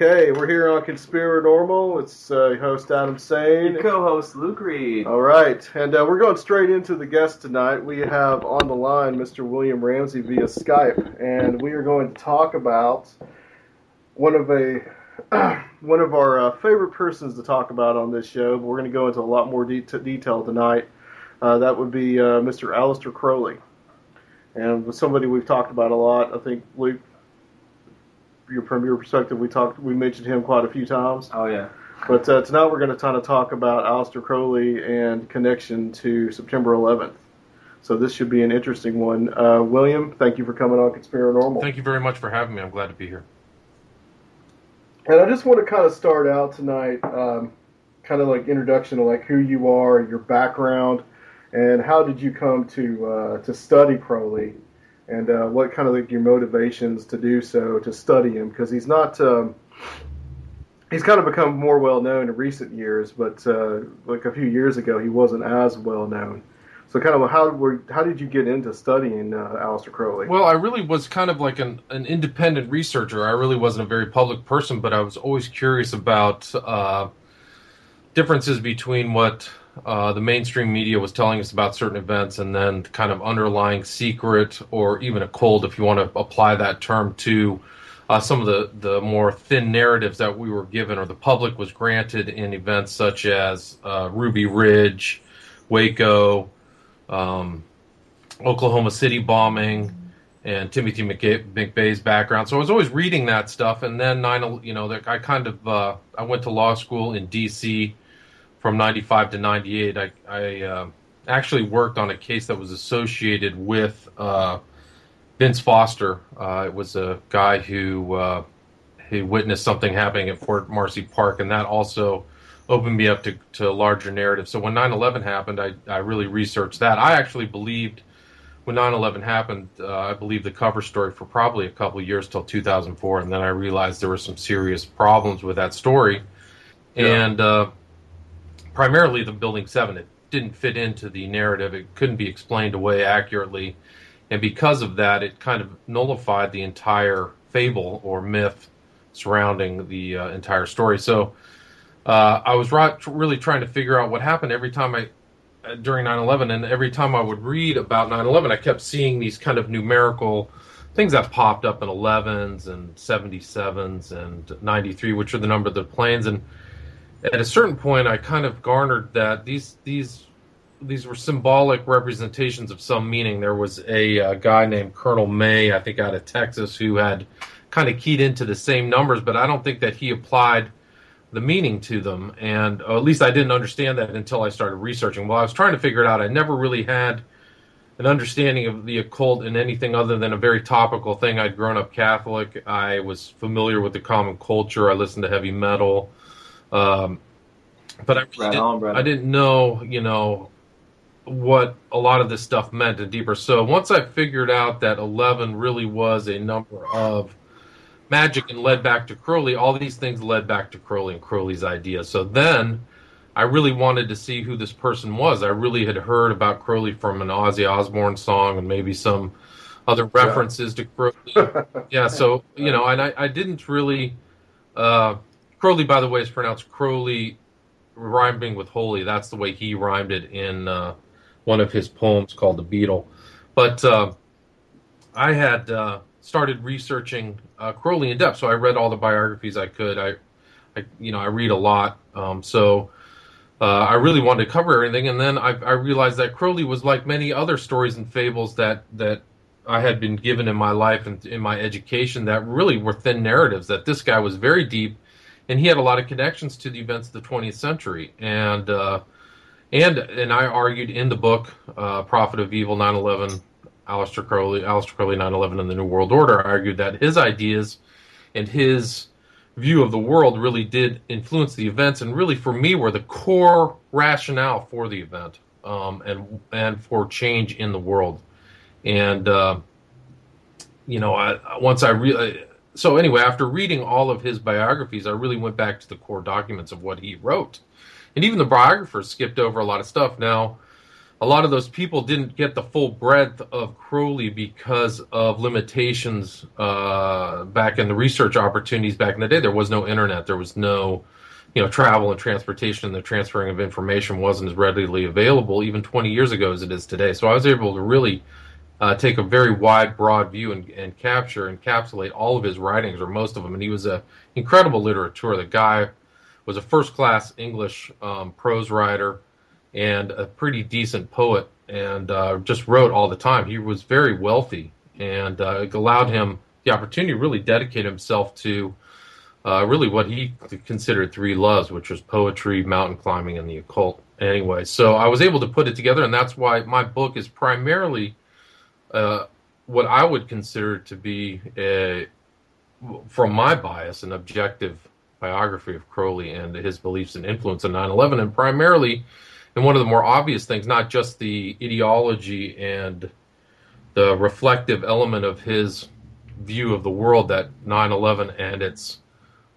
Okay, we're here on Conspiranormal. It's uh, host Adam Sane. Co-host Luke Reed. All right, and uh, we're going straight into the guest tonight. We have on the line Mr. William Ramsey via Skype, and we are going to talk about one of a one of our uh, favorite persons to talk about on this show. But we're going to go into a lot more de- detail tonight. Uh, that would be uh, Mr. Aleister Crowley, and somebody we've talked about a lot. I think Luke your from your perspective, we talked, we mentioned him quite a few times. Oh yeah. But uh, tonight we're going to kind of talk about Aleister Crowley and connection to September 11th. So this should be an interesting one. Uh, William, thank you for coming on Conspiranormal. Thank you very much for having me. I'm glad to be here. And I just want to kind of start out tonight, um, kind of like introduction to like who you are, your background, and how did you come to uh, to study Crowley and uh, what kind of like your motivations to do so to study him? Because he's not um, he's kind of become more well known in recent years but uh, like a few years ago he wasn't as well known. So kind of how were how did you get into studying uh, Aleister Crowley? Well, I really was kind of like an, an independent researcher. I really wasn't a very public person, but I was always curious about uh, differences between what uh, the mainstream media was telling us about certain events and then kind of underlying secret or even occult, if you want to apply that term to uh, some of the, the more thin narratives that we were given or the public was granted in events such as uh, Ruby Ridge, Waco, um, Oklahoma City bombing, and Timothy McVeigh's background. So I was always reading that stuff, and then nine, you know, I kind of uh, I went to law school in D.C. from '95 to '98. I, I uh, actually worked on a case that was associated with uh, Vince Foster. Uh, it was a guy who uh, who witnessed something happening at Fort Marcy Park, and that also opened me up to, to a larger narrative. So when 9/11 happened, I, I really researched that. I actually believed when 9/11 happened, uh, I believed the cover story for probably a couple of years till 2004, and then I realized there were some serious problems with that story, Yeah. and uh, primarily the Building Seven. It didn't fit into the narrative. It couldn't be explained away accurately, and because of that, it kind of nullified the entire fable or myth surrounding the uh, entire story. So uh, I was right, really trying to figure out what happened every time I uh, during 9/11, and every time I would read about 9/11, I kept seeing these kind of numerical things that popped up in 11s and 77s and 93, which are the number of the planes. And at a certain point, I kind of garnered that these these these were symbolic representations of some meaning. There was a, a guy named Colonel May, I think, out of Texas, who had kind of keyed into the same numbers, but I don't think that he applied the meaning to them. And uh, at least I didn't understand that until I started researching. While I was trying to figure it out, I never really had an understanding of the occult in anything other than a very topical thing. I'd grown up Catholic. I was familiar with the common culture. I listened to heavy metal. Um, but I, really Right didn't, on. I didn't know, you know, what a lot of this stuff meant and deeper. So once I figured out that 11 really was a number of magic and led back to Crowley, all these things led back to Crowley and Crowley's idea. So then I really wanted to see who this person was. I really had heard about Crowley from an Ozzy Osbourne song and maybe some other references to Crowley. yeah, so you know, and I, I didn't really. Uh, Crowley, by the way, is pronounced Crowley, rhyming with holy. That's the way he rhymed it in uh, one of his poems called "The Beetle." But uh, I had uh, started researching uh, Crowley in depth, so I read all the biographies I could. I, I you know, I read a lot, um, so uh, I really wanted to cover everything. And then I, I realized that Crowley was like many other stories and fables that that I had been given in my life and in my education that really were thin narratives. That this guy was very deep, and he had a lot of connections to the events of the 20th century. And uh, and and I argued in the book, uh, Prophet of Evil, 9/11, Aleister Crowley, Aleister Crowley, 9/11, and the New World Order. I argued that his ideas and his view of the world really did influence the events, and really for me were the core rationale for the event um, and and for change in the world. And uh, you know, I, once I really so anyway, after reading all of his biographies, I really went back to the core documents of what he wrote, and even the biographers skipped over a lot of stuff. Now, a lot of those people didn't get the full breadth of Crowley because of limitations uh, back in the research opportunities back in the day. There was no internet. There was no, you know, travel and transportation, and the transferring of information wasn't as readily available even 20 years ago as it is today. So I was able to really uh, take a very wide, broad view and, and capture, encapsulate all of his writings, or most of them. And he was a incredible literateur. The guy was a first-class English um, prose writer and a pretty decent poet, and uh, just wrote all the time. He was very wealthy, and uh, it allowed him the opportunity to really dedicate himself to uh, really what he considered three loves, which was poetry, mountain climbing, and the occult. Anyway, so I was able to put it together, and that's why my book is primarily uh, what I would consider to be, a, from my bias, an objective biography of Crowley and his beliefs and influence in 9 11, and primarily and one of the more obvious things, not just the ideology and the reflective element of his view of the world that 9 11 and its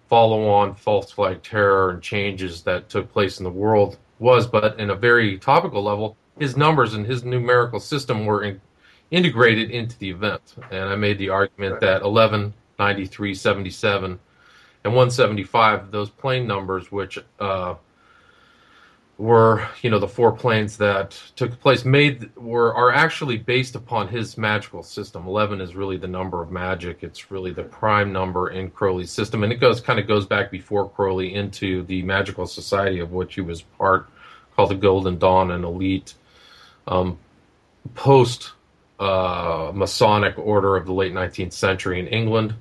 follow on false flag terror and changes that took place in the world was, but in a very topical level, his numbers and his numerical system were in, integrated into the event. And I made the argument that 11, 93, 77, and 175, those plane numbers, which uh, were you know the four planes that took place made were are actually based upon his magical system. 11 is really the number of magic. It's really the prime number in crowley's system. And it goes kind of goes back before crowley into the magical society of which he was part called the golden dawn an elite. Um, post uh, masonic order of the late 19th century in england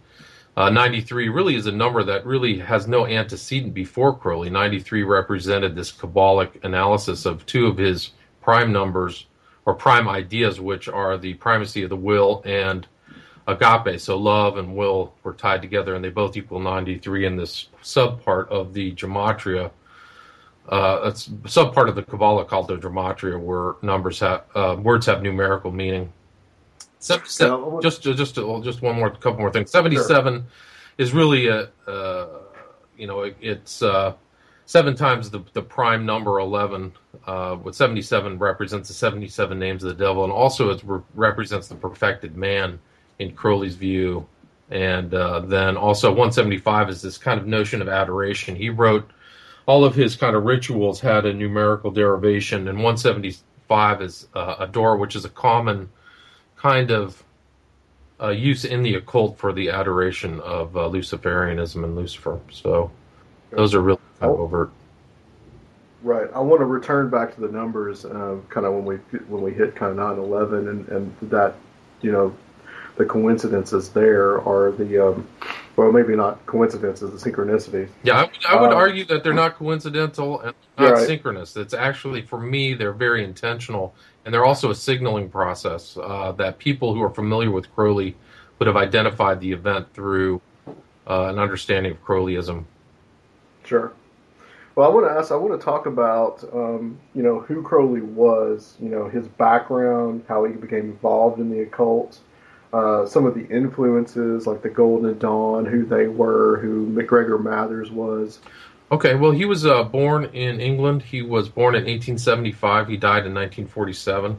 uh, 93 really is a number that really has no antecedent before Crowley. 93 represented this Kabbalic analysis of two of his prime numbers or prime ideas, which are the primacy of the will and agape. So love and will were tied together, and they both equal 93 in this subpart of the gematria. Uh, it's subpart of the Kabbalah called the gematria, where numbers have uh, words have numerical meaning. Seven, So- just just just one more couple more things. Seventy seven is really a uh, you know it, it's uh, seven times the the prime number eleven uh, with 77 represents the 77 names of the devil, and also it re- represents the perfected man in Crowley's view. And uh, then also 175 is this kind of notion of adoration. He wrote all of his kind of rituals had a numerical derivation, and 175 is uh, a door, which is a common kind of uh, use in the occult for the adoration of uh, Luciferianism and Lucifer. So those are really kind of Oh. overt. Right. I want to return back to the numbers, um, kind of when we when we hit kind of 9/11, and and that, you know, the coincidences there are the, um, well, maybe not coincidences, the synchronicities. Yeah, I would, I would Um, argue that they're not coincidental and not Right. synchronous. It's actually, for me, they're very intentional, and they're also a signaling process uh, that people who are familiar with Crowley would have identified the event through uh, an understanding of Crowleyism. Sure. Well, I want to ask. I want to talk about, um, you know, who Crowley was. You know, his background, how he became involved in the occult, uh, some of the influences like the Golden Dawn, who they were, who MacGregor Mathers was. Okay, well, he was uh, born in England. He was born in 1875. He died in 1947.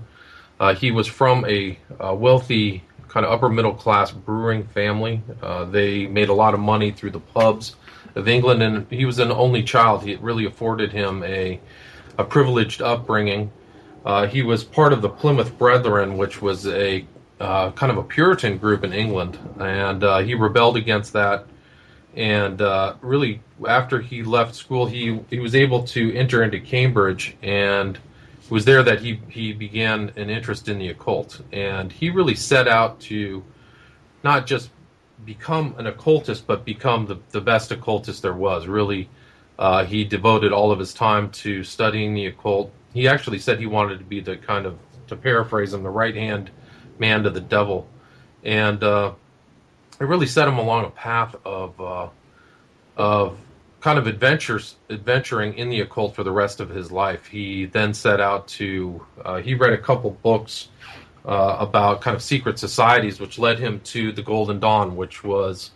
Uh, he was from a, uh wealthy, kind of upper middle class brewing family. Uh, they made a lot of money through the pubs of England, and he was an only child. It really afforded him a, a privileged upbringing. Uh, he was part of the Plymouth Brethren, which was a uh, kind of a Puritan group in England, and he rebelled against that and uh, really after he left school he he was able to enter into Cambridge and it was there that he he began an interest in the occult. And he really set out to not just become an occultist but become the, the best occultist there was. Really uh, he devoted all of his time to studying the occult. He actually said he wanted to be the kind of to paraphrase him the right hand man to the devil. And uh, it really set him along a path of uh, of kind of adventures adventuring in the occult for the rest of his life. He then set out to uh, he read a couple books uh, about kind of secret societies, which led him to the Golden Dawn, which was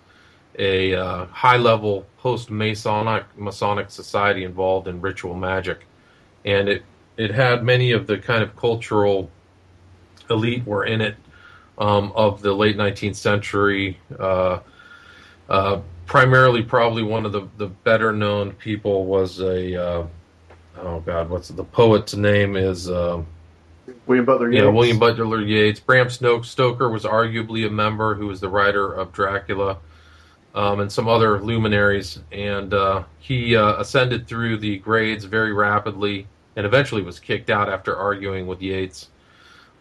a uh, high level post Masonic Masonic society involved in ritual magic, and it it had many of the kind of cultural elite were in it um, of the late 19th century. Uh, uh, primarily, probably one of the, the better known people was a uh, oh god, what's the poet's name is uh, William Butler yeah Yeats. William Butler Yeats. Bram Stoker was arguably a member who was the writer of Dracula. Um, and some other luminaries, and uh, he uh, ascended through the grades very rapidly, and eventually was kicked out after arguing with Yeats.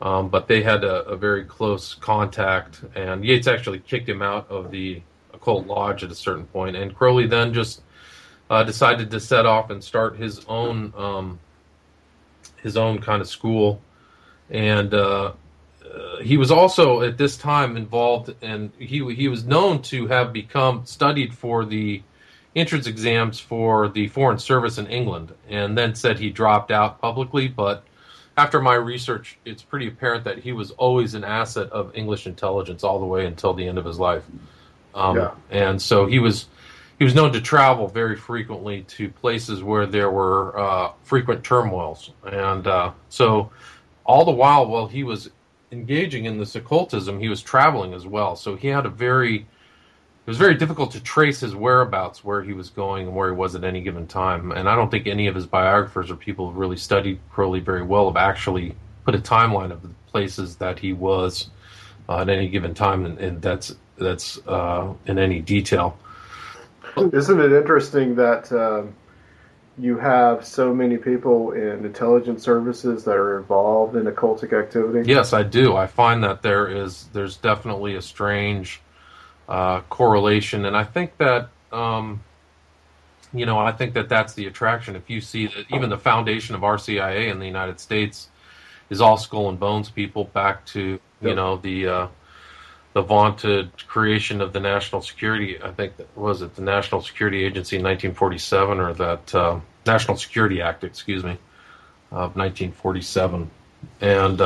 Um, but they had a, a very close contact, and Yeats actually kicked him out of the occult lodge at a certain point. And Crowley then just uh, decided to set off and start his own um, his own kind of school, and uh, uh, he was also at this time involved, and he he was known to have become studied for the entrance exams for the Foreign Service in England, and then said he dropped out publicly, but after my research, it's pretty apparent that he was always an asset of English intelligence all the way until the end of his life. Um, Yeah. And so he was he was known to travel very frequently to places where there were uh, frequent turmoils, and uh, so all the while while he was engaging in this occultism, he was traveling as well. So he had a very it was very difficult to trace his whereabouts, where he was going, and where he was at any given time. And I don't think any of his biographers or people who really studied Crowley very well have actually put a timeline of the places that he was uh, at any given time, and, and that's that's uh, in any detail. Isn't it interesting that um, you have so many people in intelligence services that are involved in occultic activity? Yes, I do. I find that there is there's definitely a strange uh, correlation, and I think that um, you know I think that that's the attraction. If you see that even the foundation of our CIA in the United States is all skull and bones people, back to you Yep. know the uh, the vaunted creation of the national security. I think that was it the National Security Agency in 1947, or that uh, National Security Act, excuse me, of 1947, and.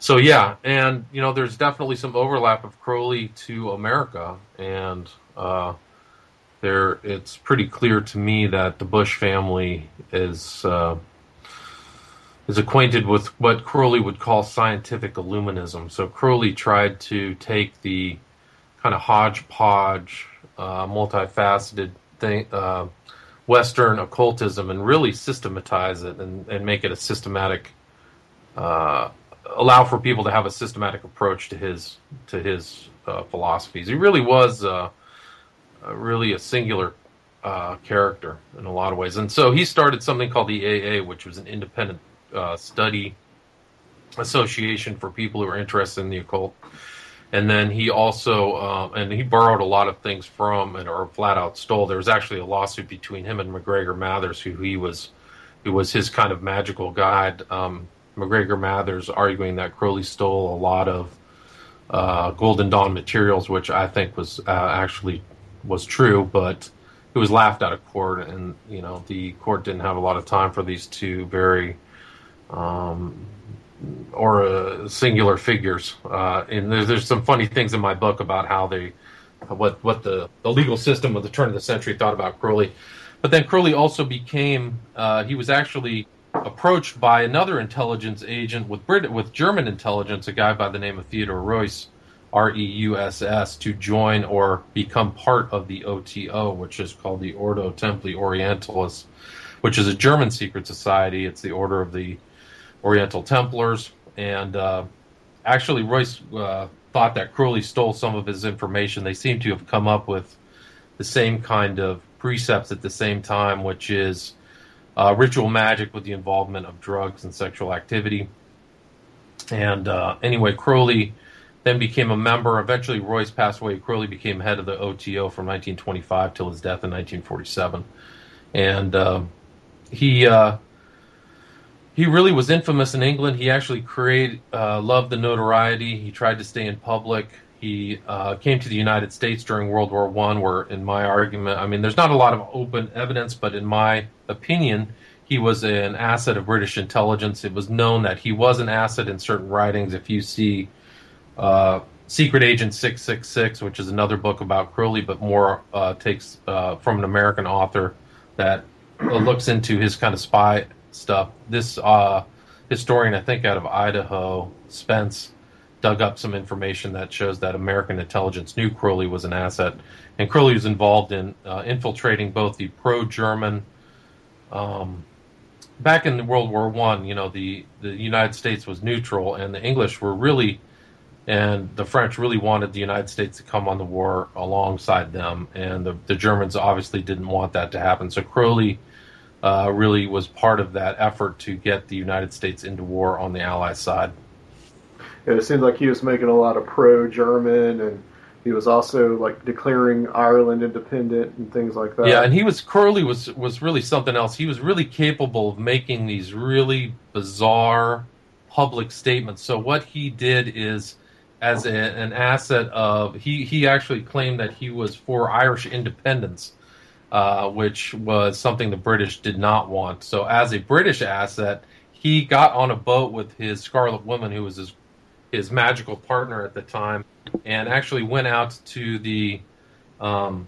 So yeah, and you know, there's definitely some overlap of Crowley to America, and uh, there it's pretty clear to me that the Bush family is uh, is acquainted with what Crowley would call scientific illuminism. So Crowley tried to take the kind of hodgepodge, uh, multifaceted thing, uh, Western occultism and really systematize it and, and make it a systematic, uh, allow for people to have a systematic approach to his to his uh, philosophies. He really was uh, really a singular uh, character in a lot of ways, and so he started something called the AA, which was an independent uh, study association for people who are interested in the occult. And then he also, uh, and he borrowed a lot of things from, and or flat out stole. There was actually a lawsuit between him and MacGregor Mathers, who he was, who was his kind of magical guide. Um, MacGregor Mathers arguing that Crowley stole a lot of uh, Golden Dawn materials, which I think was uh, actually was true, but it was laughed out of court, and you know the court didn't have a lot of time for these two very um, or uh, singular figures. Uh, and there's, there's some funny things in my book about how they, what what the, the legal system of the turn of the century thought about Crowley. But then Crowley also became, uh, he was actually approached by another intelligence agent with Brit- with German intelligence, a guy by the name of Theodore Reuss, R E U S S, to join or become part of the OTO, which is called the Ordo Templi Orientalis, which is a German secret society. It's the order of the Oriental Templars, and uh, actually Reuss uh, thought that Crowley stole some of his information. They seem to have come up with the same kind of precepts at the same time, which is uh, ritual magic with the involvement of drugs and sexual activity. And uh, anyway, Crowley then became a member. Eventually, Reuss passed away. Crowley became head of the OTO from 1925 till his death in 1947, and uh, he uh, he really was infamous in England. He actually created, uh, loved the notoriety. He tried to stay in public. He uh, came to the United States during World War One, where, in my argument, I mean, there's not a lot of open evidence, but in my opinion, he was an asset of British intelligence. It was known that he was an asset in certain writings. If you see uh, Secret Agent 666, which is another book about Crowley, but more uh, takes uh, from an American author that looks into his kind of spy stuff. This uh, historian, I think out of Idaho, Spence, dug up some information that shows that American intelligence knew Crowley was an asset, and Crowley was involved in uh, infiltrating both the pro-German. Um, back in World War One, you know, the the United States was neutral, and the English were really, and the French really wanted the United States to come on the war alongside them, and the the Germans obviously didn't want that to happen. So Crowley uh, really was part of that effort to get the United States into war on the Allied side. And it seems like he was making a lot of pro-German, and he was also like declaring Ireland independent and things like that. Yeah, and he was Crowley was was really something else. He was really capable of making these really bizarre public statements. So what he did is as a, an asset of he he actually claimed that he was for Irish independence uh, which was something the British did not want. So, as a British asset, he got on a boat with his Scarlet Woman, who was his his magical partner at the time, and actually went out to the um,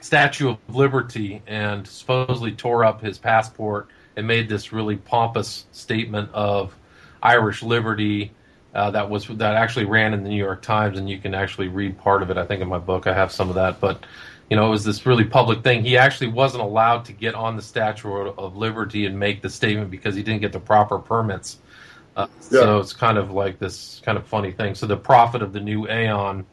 Statue of Liberty and supposedly tore up his passport and made this really pompous statement of Irish liberty. Uh, that was that actually ran in the New York Times, and you can actually read part of it. I think in my book I have some of that, but you know, it was this really public thing. He actually wasn't allowed to get on the Statue of Liberty and make the statement because he didn't get the proper permits. Uh, yeah. So it's kind of like this kind of funny thing. So the prophet of the new Aeon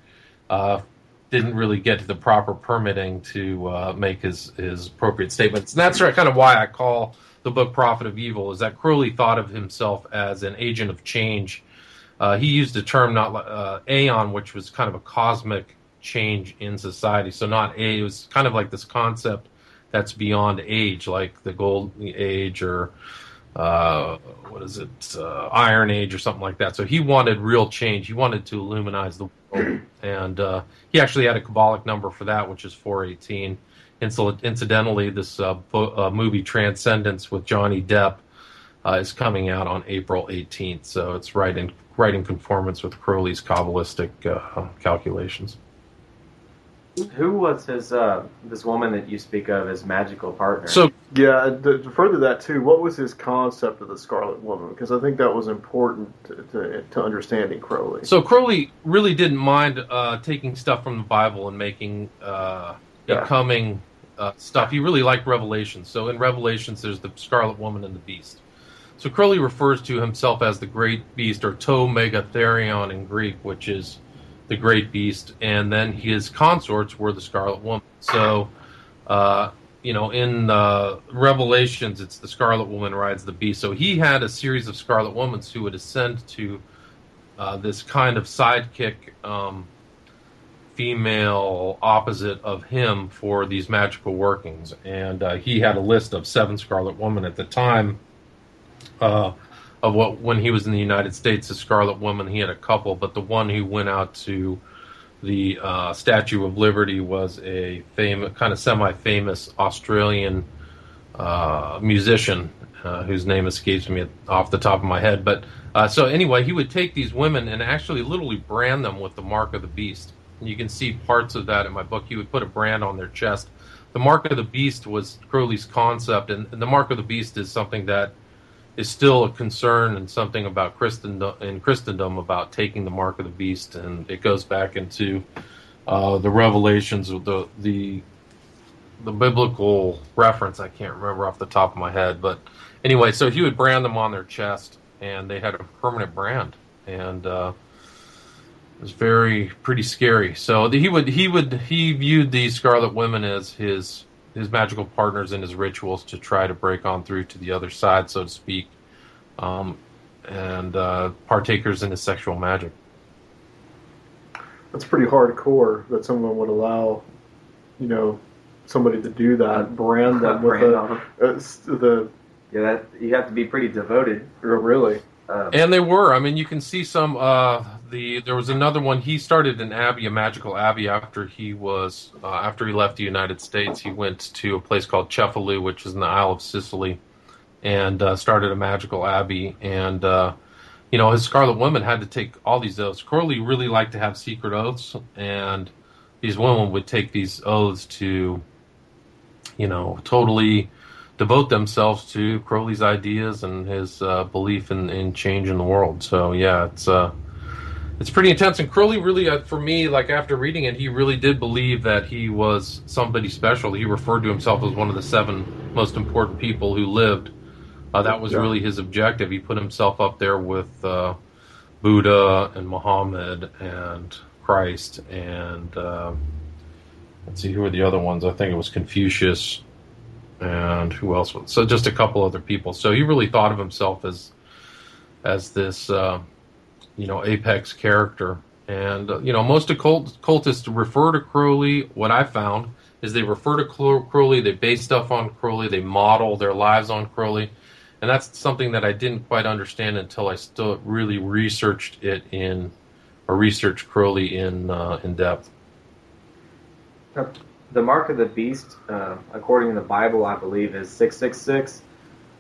uh, didn't really get to the proper permitting to uh, make his his appropriate statements, and that's kind of why I call the book "Prophet of Evil." Is that Crowley thought of himself as an agent of change. Uh, he used the term not uh, Aeon, which was kind of a cosmic change in society. So not a, it was kind of like this concept that's beyond age, like the golden age or uh, what is it, uh, Iron Age or something like that. So he wanted real change. He wanted to illuminize the world, and uh, he actually had a Kabbalic number for that, which is 418. Incidentally, this uh, bo- uh, movie Transcendence with Johnny Depp uh, is coming out on April 18th, so it's right in right in conformance with Crowley's Kabbalistic calculations. Who was his uh, this woman that you speak of as magical partner? So Yeah, and to, to further that too, what was his concept of the Scarlet Woman? Because I think that was important to, to, to understanding Crowley. So Crowley really didn't mind uh, taking stuff from the Bible and making uh, Yeah. becoming uh, stuff. He really liked Revelations. So in Revelations, there's the Scarlet Woman and the Beast. So Crowley refers to himself as the Great Beast, or To Megatherion in Greek, which is the Great Beast, and then his consorts were the Scarlet Woman. So, uh, you know, in uh, Revelations, it's the Scarlet Woman rides the beast. So he had a series of Scarlet Womans who would ascend to uh, this kind of sidekick um, female opposite of him for these magical workings. And uh, he had a list of seven Scarlet Women at the time uh, of what when he was in the United States, the Scarlet Woman. He had a couple, but the one who went out to the uh, Statue of Liberty was a famous, kind of semi-famous Australian uh, musician uh, whose name escapes me off the top of my head. But uh, so anyway, he would take these women and actually literally brand them with the mark of the beast. And you can see parts of that in my book. He would put a brand on their chest. The mark of the beast was Crowley's concept, and, and the mark of the beast is something that is still a concern and something about Christendom in Christendom about taking the mark of the beast, and it goes back into uh, the revelations of the the the biblical reference. I can't remember off the top of my head, but anyway, so he would brand them on their chest, and they had a permanent brand, and uh, it was very pretty scary. So he would he would he viewed these Scarlet Women as his his magical partners in his rituals to try to break on through to the other side, so to speak, um, and uh, partakers in his sexual magic. That's pretty hardcore that someone would allow, you know, somebody to do that, brand them with Brand the, on 'em. uh, the Yeah, that you have to be pretty devoted. really. Uh, And they were. I mean, you can see some. Uh, the there was another one. He started an abbey, a magical abbey, after he was uh, after he left the United States. He went to a place called Cefalù, which is in the Isle of Sicily, and uh, started a magical abbey. And uh, you know, his Scarlet Woman had to take all these oaths. Crowley really liked to have secret oaths, and these women would take these oaths to, you know, totally devote themselves to Crowley's ideas and his uh, belief in, in change in the world. So yeah, it's uh, it's pretty intense. And Crowley really, uh, for me, like after reading it, he really did believe that he was somebody special. He referred to himself as one of the seven most important people who lived. Uh, that was Yeah. really his objective. He put himself up there with uh, Buddha and Muhammad and Christ and uh, let's see who were the other ones. I think it was Confucius and who else was so just a couple other people so he really thought of himself as as this uh, you know apex character and uh, you know most occult cultists refer to crowley what i found is they refer to crowley they base stuff on crowley they model their lives on crowley and that's something that i didn't quite understand until i still really researched it in or researched crowley in uh, in depth the mark of the beast, uh, according to the Bible, I believe, is six six six.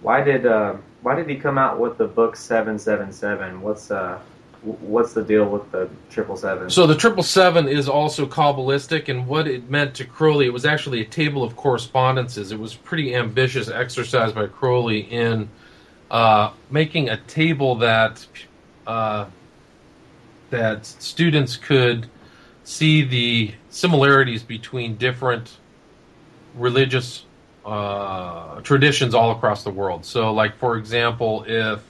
Why did uh, why did he come out with the book seven seven seven? What's uh, what's the deal with the triple seven? So the triple seven is also kabbalistic, and what it meant to Crowley, it was actually a table of correspondences. It was pretty ambitious exercise by Crowley in uh, making a table that uh, that students could see the similarities between different religious uh, traditions all across the world. So, like for example, if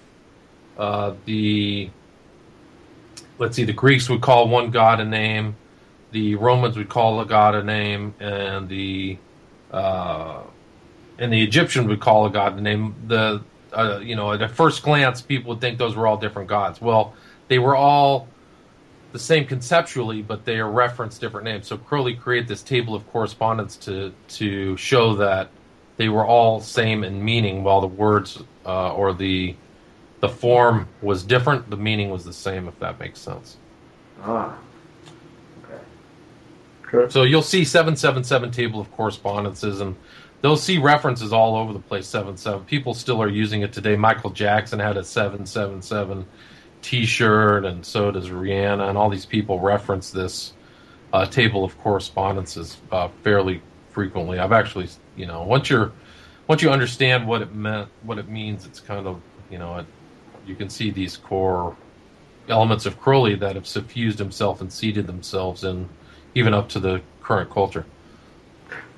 uh, the let's see, the Greeks would call one god a name, the Romans would call a god a name, and the uh, and the Egyptian would call a god a name. The uh, you know, at a first glance, people would think those were all different gods. Well, they were all the same conceptually, but they are referenced different names. So Crowley created this table of correspondence to to show that they were all same in meaning, while the words uh, or the the form was different, the meaning was the same. If that makes sense. ah, okay. Okay. So you'll see seven seven seven table of correspondences, and they'll see references all over the place. Seven seven. People still are using it today. Michael Jackson had a seven seven seven T-shirt, and so does Rihanna, and all these people reference this uh, table of correspondences uh, fairly frequently. I've actually, you know, once you're once you understand what it meant, what it means, it's kind of, you know, it, you can see these core elements of Crowley that have suffused himself and seeded themselves in, even up to the current culture.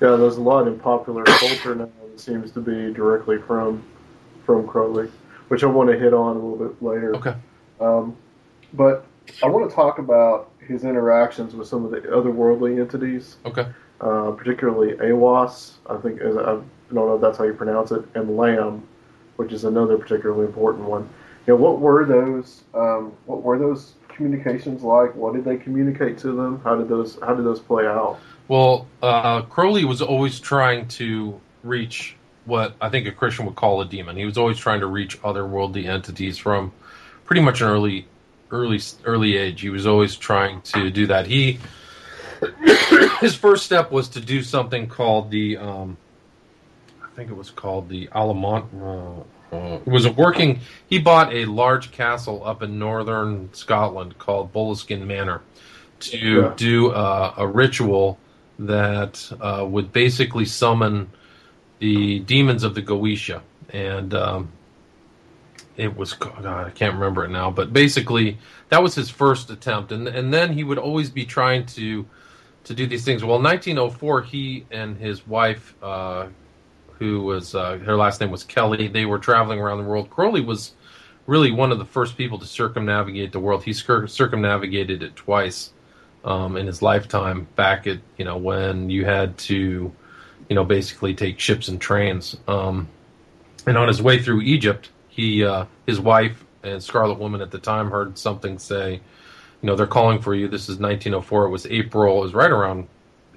Yeah, there's a lot in popular culture now that seems to be directly from from Crowley, which I want to hit on a little bit later. Okay. Um, but I want to talk about his interactions with some of the otherworldly entities, Okay. uh, particularly Aiwass. I think is, I don't know if that's how you pronounce it, and LAM, which is another particularly important one. What were those? Um, what were those communications like? What did they communicate to them? How did those How did those play out? Well, uh, Crowley was always trying to reach what I think a Christian would call a demon. He was always trying to reach otherworldly entities from pretty much an early, early, early age. He was always trying to do that. He, his first step was to do something called the, um, I think it was called the Alamont. Uh, uh, was a working. He bought a large castle up in northern Scotland called Boleskine Manor to Yeah. do uh, a ritual that uh, would basically summon the demons of the Goetia, and um, it was God, I can't remember it now, but basically that was his first attempt, and and then he would always be trying to to do these things. Well, in 1904, he and his wife, uh, who was uh, her last name was Kelly, they were traveling around the world. Crowley was really one of the first people to circumnavigate the world. He cir- circumnavigated it twice um, in his lifetime. Back at you know when you had to, you know, basically take ships and trains. Um, and on his way through Egypt, he uh, his wife and Scarlet Woman at the time heard something say, you know, they're calling for you. This is 1904. It was April. It was right around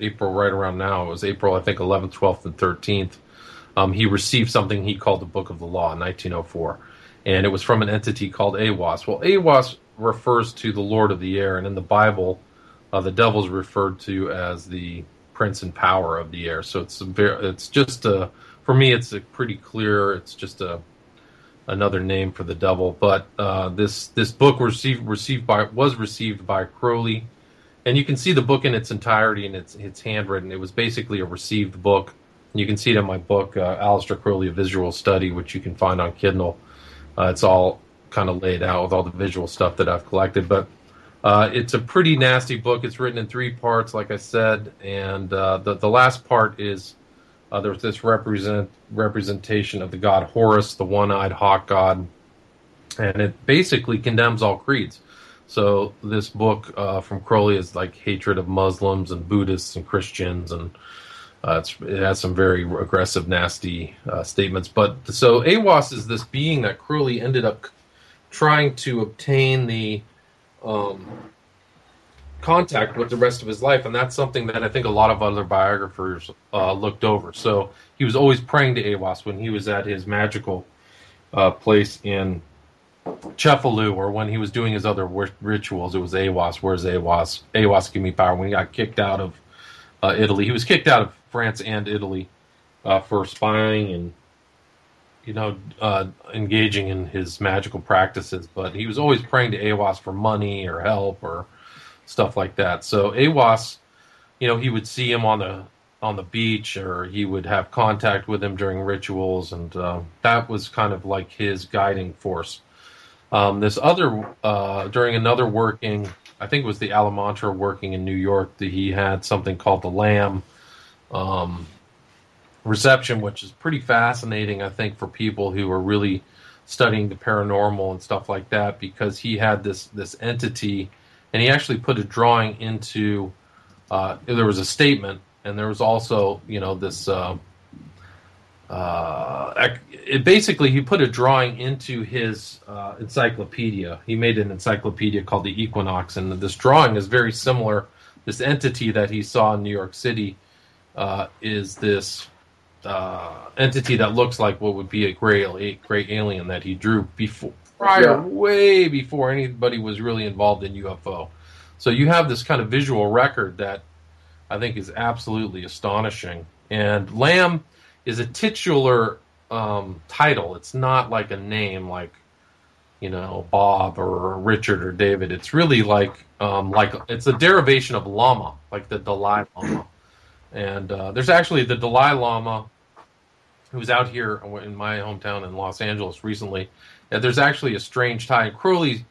April, right around now. It was April, I think, 11th, 12th, and 13th. Um, he received something he called the Book of the Law in 1904, and it was from an entity called Aiwass. Well, Aiwass refers to the Lord of the Air, and in the Bible, uh, the devil's referred to as the prince and power of the air. So it's very, it's just a, for me, it's a pretty clear. It's just a another name for the devil. But uh, this this book received received by was received by Crowley, and you can see the book in its entirety and it's it's handwritten. It was basically a received book. And you can see it in my book, uh, Aleister Crowley: A Visual Study, which you can find on Kindle. Uh, it's all kind of laid out with all the visual stuff that I've collected, but. Uh, it's a pretty nasty book. It's written in three parts, like I said, and uh, the the last part is uh, there's this represent representation of the god Horus, the one-eyed hawk god, and it basically condemns all creeds. So this book uh, from Crowley is like hatred of Muslims and Buddhists and Christians, and uh, it has some very aggressive, nasty uh, statements. But so Aiwass is this being that Crowley ended up trying to obtain the um, contact with the rest of his life, and that's something that I think a lot of other biographers uh, looked over. So he was always praying to Aiwass when he was at his magical uh, place in Cefalu, or when he was doing his other rituals. It was Aiwass. Where's Aiwass? Aiwass, give me power. When he got kicked out of uh, Italy, he was kicked out of France and Italy uh, for spying and you know, uh, engaging in his magical practices, but he was always praying to Aiwass for money or help or stuff like that. So Aiwass, you know, he would see him on the on the beach, or he would have contact with him during rituals, and uh, that was kind of like his guiding force. Um, this other uh, during another working, I think it was the Amalantrah working in New York, that he had something called the Lam. Um, reception, which is pretty fascinating, I think, for people who are really studying the paranormal and stuff like that, because he had this this entity, and he actually put a drawing into. Uh, there was a statement, and there was also, you know, this. Uh, uh, it basically, he put a drawing into his uh, encyclopedia. He made an encyclopedia called the Equinox, and this drawing is very similar. This entity that he saw in New York City uh, is this uh, entity that looks like what would be a gray a gray alien that he drew before prior Yeah. way before anybody was really involved in UFO. So you have this kind of visual record that I think is absolutely astonishing. And Lam is a titular um, title. It's not like a name like you know, Bob or Richard or David. It's really like um, like it's a derivation of Lama, like the Dalai Lama. And uh, there's actually the Dalai Lama who's out here in my hometown in Los Angeles recently. Yeah, there's actually a strange tie. And Crowley,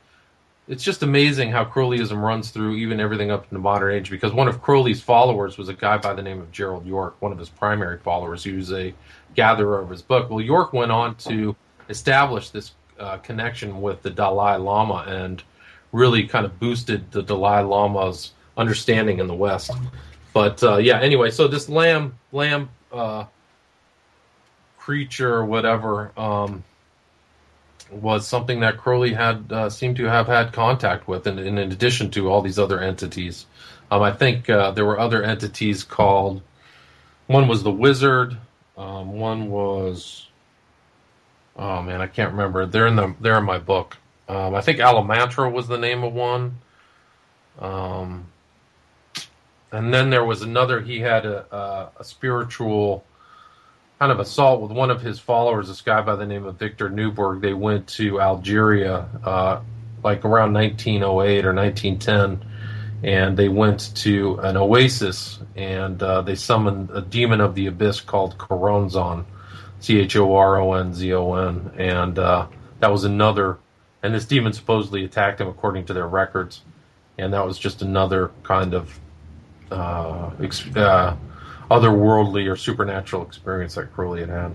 it's just amazing how Crowleyism runs through even everything up in the modern age. Because one of Crowley's followers was a guy by the name of Gerald Yorke, one of his primary followers. He was a gatherer of his book. Well, Yorke went on to establish this uh, connection with the Dalai Lama and really kind of boosted the Dalai Lama's understanding in the West. But uh, yeah, anyway, so this Lam Lam uh, creature or whatever um, was something that Crowley had uh, seemed to have had contact with, in, in addition to all these other entities. Um, I think uh, there were other entities called. One was the Wizard. Um, one was. Oh man, I can't remember. They're in the they're in my book. Um, I think Amalantrah was the name of one. Um, and then there was another. He had a, a, a spiritual kind of assault with one of his followers, this guy by the name of Victor Neuburg. They went to Algeria, uh, like around 1908 or 1910, and they went to an oasis and uh, they summoned a demon of the abyss called Choronzon, C H O R O N Z O N, and uh, that was another. And this demon supposedly attacked him, according to their records, and that was just another kind of uh, uh otherworldly or supernatural experience that Crowley had had.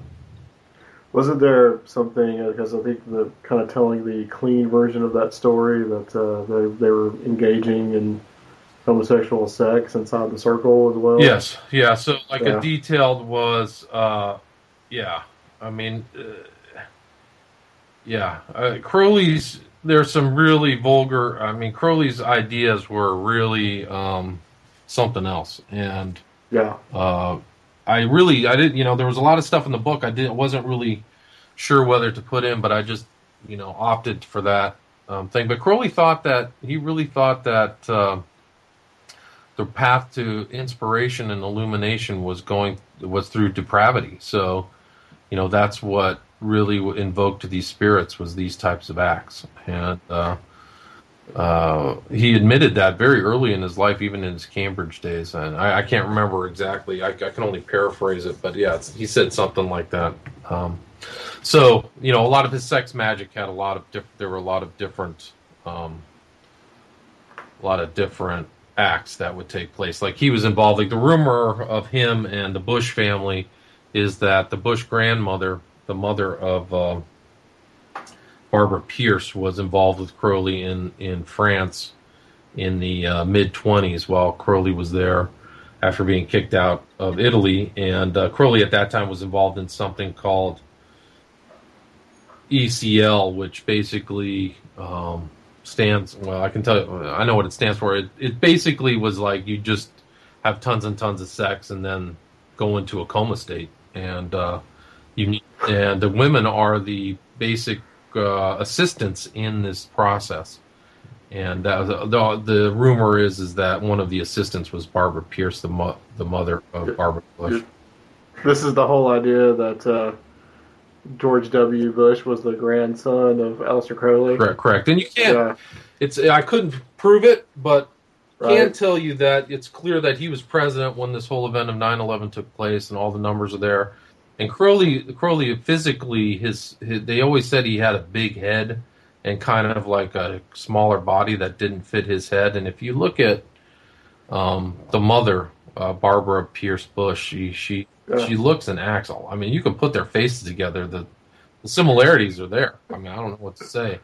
Wasn't there something because I think the kind of telling the clean version of that story that uh, they they were engaging in homosexual sex inside the circle as well? Yes, yeah. So like Yeah. a detailed was, uh, yeah. I mean, uh, yeah. Uh, Crowley's there's some really vulgar. I mean, Crowley's ideas were really um, something else, and Yeah. uh, I really, I didn't, you know, there was a lot of stuff in the book I didn't, wasn't really sure whether to put in, but I just, you know, opted for that um, thing. But Crowley thought that he really thought that uh, the path to inspiration and illumination was going was through depravity. So, you know, that's what really invoked these spirits was these types of acts, and uh, uh, he admitted that very early in his life, even in his Cambridge days. And I, I can't remember exactly. I, I can only paraphrase it, but yeah, he said something like that. Um, so you know, a lot of his sex magic had a lot of diff- there were a lot of different, um, a lot of different acts that would take place. Like he was involved. Like the rumor of him and the Bush family is that the Bush grandmother, the mother of. Uh, Barbara Pierce was involved with Crowley in, in France in the uh, mid 20s while Crowley was there after being kicked out of Italy. And uh, Crowley at that time was involved in something called ECL, which basically um, stands, well, I can tell you, I know what it stands for. It, it basically was like you just have tons and tons of sex and then go into a coma state. And uh, you need, and the women are the basic uh, assistants in this process. And that was, the, the rumor is is that one of the assistants was Barbara Pierce, the mo- the mother of Barbara Bush. This is the whole idea that uh, George W. Bush was the grandson of Aleister Crowley. Correct, correct. And you can't. Yeah. It's I couldn't prove it, but can Right. tell you that it's clear that he was president when this whole event of 9/11 took place, and all the numbers are there. And Crowley, Crowley physically, his, his they always said he had a big head and kind of like a smaller body that didn't fit his head. And if you look at um, the mother, uh, Barbara Pierce Bush, she she Yeah. she looks and acts all. I mean, you can put their faces together. The, the similarities are there. I mean, I don't know what to say.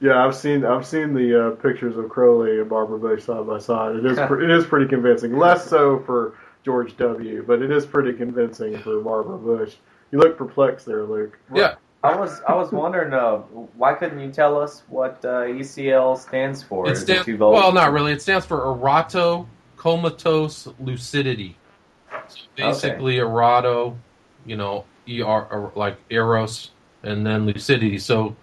Yeah, I've seen I've seen the uh, pictures of Crowley and Barbara Bush side by side. It is it is pretty convincing. Less so for George W. But it is pretty convincing for Barbara Bush. You look perplexed there, Luke. Yeah, I was I was wondering uh, why couldn't you tell us what uh, ECL stands for? It Is stands, well, not really. It stands for Eroto Comatose Lucidity. So basically, Eroto, you know, E R er, like Eros, and then lucidity. So,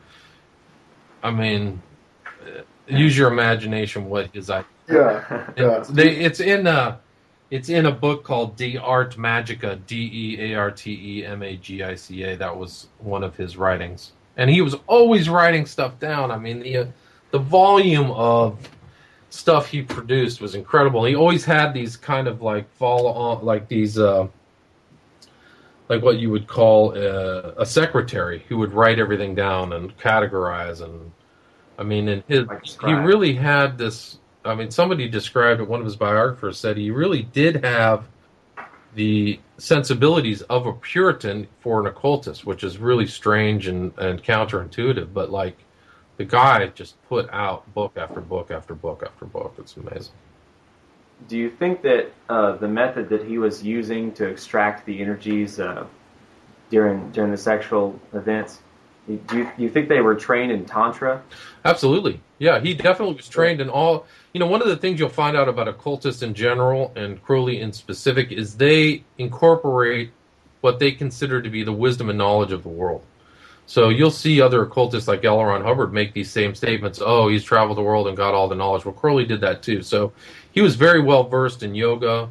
I mean, uh, use your imagination. What his idea? Yeah, yeah. It's, they, it's in a, it's in a book called De Arte Magica. D E A R T E M A G I C A. That was one of his writings. and he was always writing stuff down. I mean, the uh, the volume of stuff he produced was incredible. He always had these kind of like follow on, like these, uh, like what you would call a, a secretary who would write everything down and categorize. And I mean, in his, Like he really had this. I mean, somebody described it. One of his biographers said he really did have the sensibilities of a Puritan for an occultist, which is really strange and, and counterintuitive. But like, the guy just put out book after book after book after book. It's amazing. Do you think that uh, the method that he was using to extract the energies uh, during during the sexual events, do you, you think they were trained in tantra? Absolutely. Yeah, he definitely was trained in all. You know, one of the things you'll find out about occultists in general and Crowley in specific is they incorporate what they consider to be the wisdom and knowledge of the world. So you'll see other occultists like L. Ron Hubbard make these same statements. Oh, he's traveled the world and got all the knowledge. Well, Crowley did that too. So he was very well versed in yoga,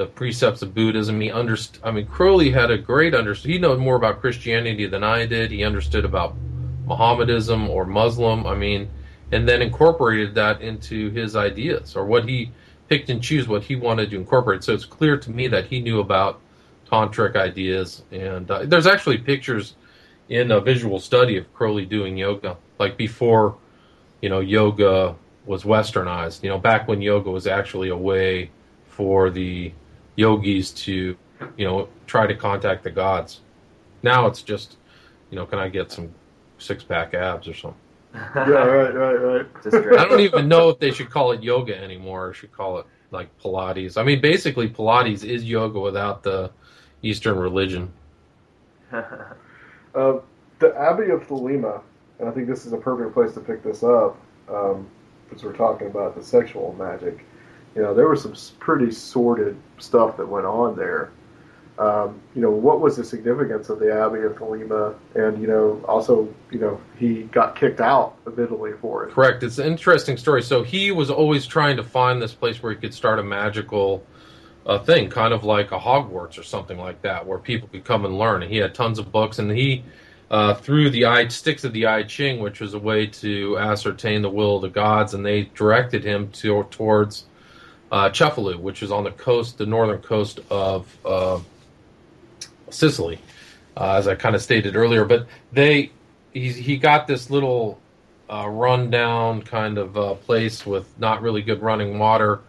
the precepts of Buddhism. He understood. I mean, Crowley had a great understanding. He knew more about Christianity than I did. He understood about Mohammedanism or Muslim. I mean, and then incorporated that into his ideas or what he picked and choose what he wanted to incorporate. So it's clear to me that he knew about tantric ideas. And uh, there's actually pictures in a visual study of Crowley doing yoga, like before, you know, yoga was westernized. You know, back when yoga was actually a way for the yogis to, you know, try to contact the gods. Now it's just, you know, can I get some six pack abs or something? Yeah, right, right, right. I don't even know if they should call it yoga anymore or should call it like Pilates. I mean, basically, Pilates is yoga without the Eastern religion. Uh, the Abbey of Thelema, and I think this is a perfect place to pick this up, um, because we're talking about the sexual magic. You know, there was some pretty sordid stuff that went on there. Um, you know, what was the significance of the Abbey of Thelema? And, you know, also, you know, he got kicked out of Italy for it. Correct. It's an interesting story. So he was always trying to find this place where he could start a magical uh, thing, kind of like a Hogwarts or something like that, where people could come and learn. And he had tons of books, and he uh, threw the I sticks of the I Ching, which was a way to ascertain the will of the gods, and they directed him to towards uh, Cefalù, which is on the coast, the northern coast of uh, Sicily, uh, as I kind of stated earlier. But they, he, got this little uh, rundown kind of uh, place with not really good running water,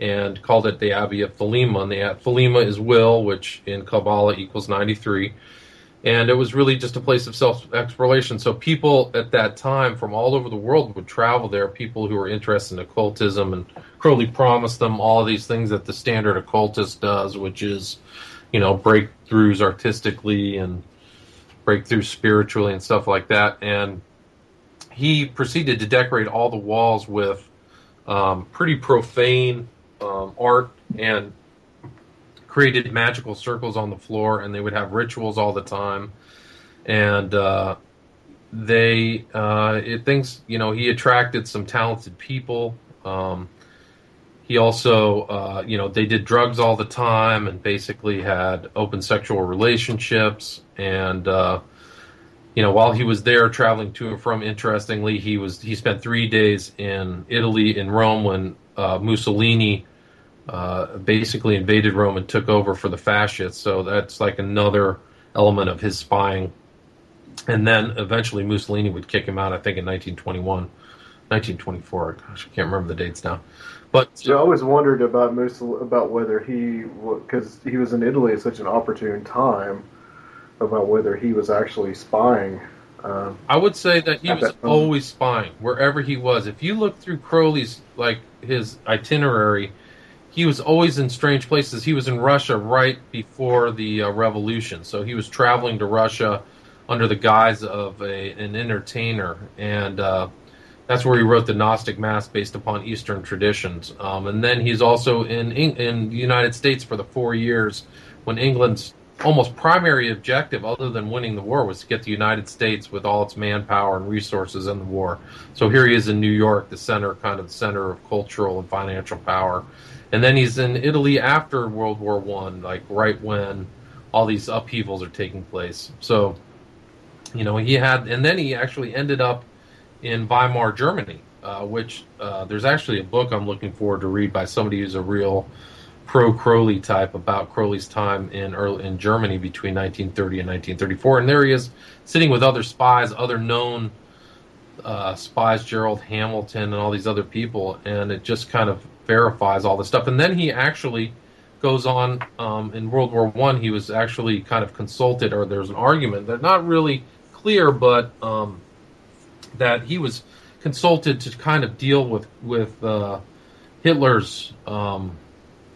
and called it the Abbey of Thelema. And the Thelema is will, which in Kabbalah equals ninety three. And it was really just a place of self exploration. So people at that time from all over the world would travel there. People who were interested in occultism, and Crowley promised them all these things that the standard occultist does, which is, you know, breakthroughs artistically and breakthroughs spiritually and stuff like that. And he proceeded to decorate all the walls with um, pretty profane um, art and created magical circles on the floor, and they would have rituals all the time. And uh, they, uh, it thinks, you know, he attracted some talented people. Um, he also, uh, you know, they did drugs all the time and basically had open sexual relationships. And, uh, you know, while he was there traveling to and from, interestingly, he was he spent three days in Italy, in Rome, when uh, Mussolini uh, basically invaded Rome and took over for the fascists. So that's like another element of his spying. And then eventually Mussolini would kick him out, I think, in 1921, 1924. Gosh, I can't remember the dates now. But So I always wondered about Mussolini, about whether he, because he was in Italy at such an opportune time, about whether he was actually spying. Um, I would say that he was that always spying wherever he was. If you look through Crowley's like his itinerary, he was always in strange places. He was in Russia right before the uh, revolution, so he was traveling to Russia under the guise of a an entertainer, and uh, that's where he wrote the Gnostic Mass based upon Eastern traditions. Um, and then he's also in in the United States for the four years when England's almost primary objective, other than winning the war, was to get the United States with all its manpower and resources in the war. So here he is in New York, the center, kind of the center of cultural and financial power. And then he's in Italy after World War One, like right when all these upheavals are taking place. So you know, he had, and then he actually ended up in Weimar, Germany, uh, which uh, there's actually a book I'm looking forward to read by somebody who's a real pro Crowley type about Crowley's time in early, in Germany between 1930 and 1934. And there he is sitting with other spies, other known uh, spies, Gerald Hamilton and all these other people, and it just kind of verifies all this stuff. And then he actually goes on um, in World War One. He was actually kind of consulted, or there's an argument that not really clear, but um, that he was consulted to kind of deal with with uh, Hitler's um,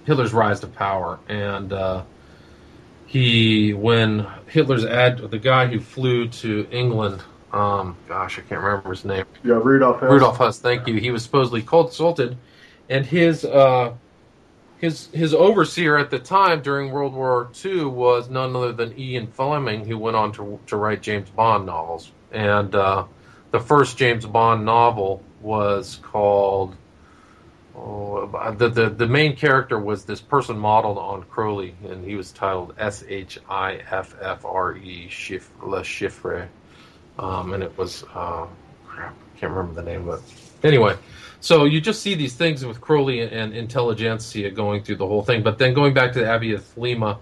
Hitler's rise to power, and uh, he when Hitler's ad the guy who flew to England. Um, gosh, I can't remember his name. Yeah, Rudolph. Hess. Rudolf Hess, thank you. He was supposedly consulted, and his uh, his his overseer at the time during World War II was none other than Ian Fleming, who went on to to write James Bond novels. And uh, the first James Bond novel was called. Oh, the, the the main character was this person modeled on Crowley, and he was titled S H I F F R E Le Chiffre, um, and it was uh, crap, can't remember the name it. Anyway, so you just see these things with Crowley and intelligentsia going through the whole thing. But then going back to the Abbey of Thelema,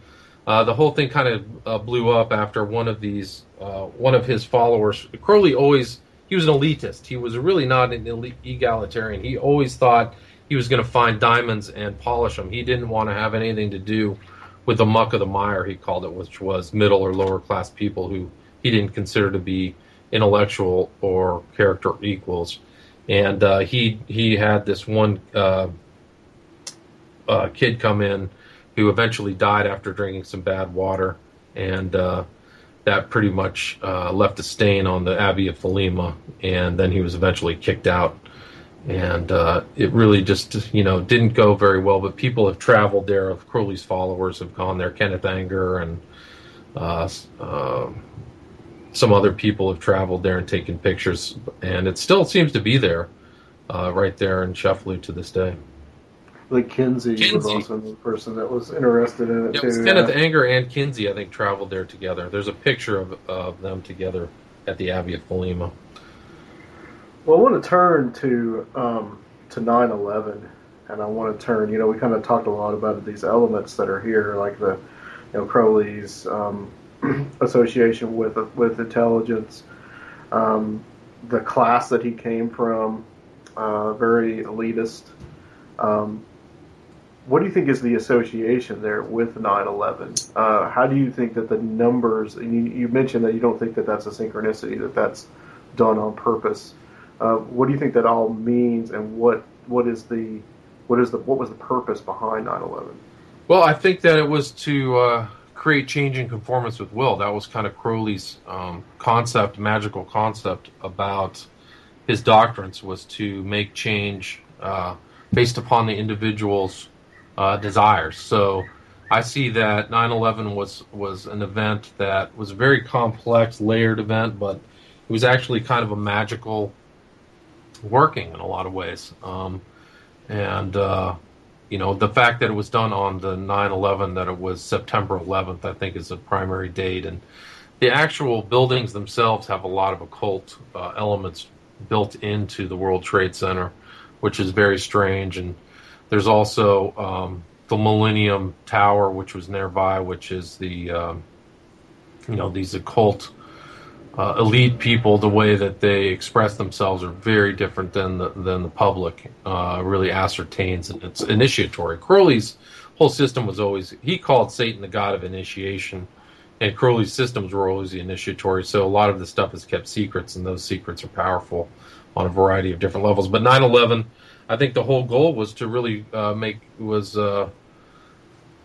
uh, the whole thing kind of uh, blew up after one of these, uh, one of his followers. Crowley always, he was an elitist. He was really not an elite, egalitarian. He always thought he was going to find diamonds and polish them. He didn't want to have anything to do with the muck of the mire, he called it, which was middle or lower class people who he didn't consider to be intellectual or character equals and uh, he he had this one uh, uh, kid come in who eventually died after drinking some bad water, and uh, that pretty much uh, left a stain on the Abbey of Thelema, and then he was eventually kicked out. And uh, it really just, you know, didn't go very well. But people have traveled there. Crowley's followers have gone there. Kenneth Anger and some other people have traveled there and taken pictures, and it still seems to be there, uh, right there in Cefalù to this day. Like Kinsey, Kinsey. was also the person that was interested in it yep, too. Kenneth yeah. Anger and Kinsey, I think, traveled there together. There's a picture of, of them together at the Abbey of Thelema. Well, I want to turn to um, to 9/11, and I want to turn. You know, we kind of talked a lot about these elements that are here, like the, you know, Crowley's um, association with with intelligence. Um, the class that he came from, uh, very elitist. Um, what do you think is the association there with 9/11? Uh, how do you think that the numbers? You, you, mentioned that you don't think that that's a synchronicity, that that's done on purpose. Uh, what do you think that all means, and what what is the what is the what was the purpose behind 9/11? Well, I think that it was to uh, create change in conformance with will. That was kind of Crowley's um, concept, magical concept about his doctrines was to make change uh, based upon the individual's uh, desires. So I see that 9/11 was was an event that was a very complex, layered event, but it was actually kind of a magical working in a lot of ways. Um, and uh, you know, the fact that it was done on the 9/11, that it was September 11th, I think is a primary date, and the actual buildings themselves have a lot of occult uh, elements built into the World Trade Center, which is very strange. And there's also um, the Millennium Tower, which was nearby, which is the um, you know these occult uh, elite people, the way that they express themselves are very different than the than the public uh, really ascertains, and it's initiatory. Crowley's whole system was always he called Satan the god of initiation, and Crowley's systems were always the initiatory. So a lot of the stuff is kept secrets, and those secrets are powerful on a variety of different levels. But 9/11, I think the whole goal was to really uh, make was uh,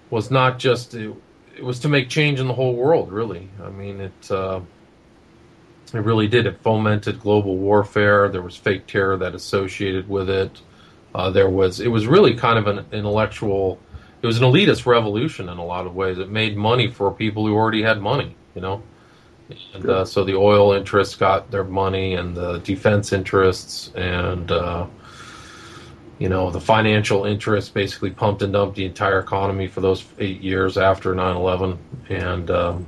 was not just it, it, was to make change in the whole world. Really, I mean it uh, it really did. It fomented global warfare. There was fake terror that associated with it. Uh, there was it was really kind of an intellectual. It was an elitist revolution in a lot of ways. It made money for people who already had money. You know, and uh, so the oil interests got their money, and the defense interests, and uh, you know the financial interests basically pumped and dumped the entire economy for those eight years after 9/11, and um,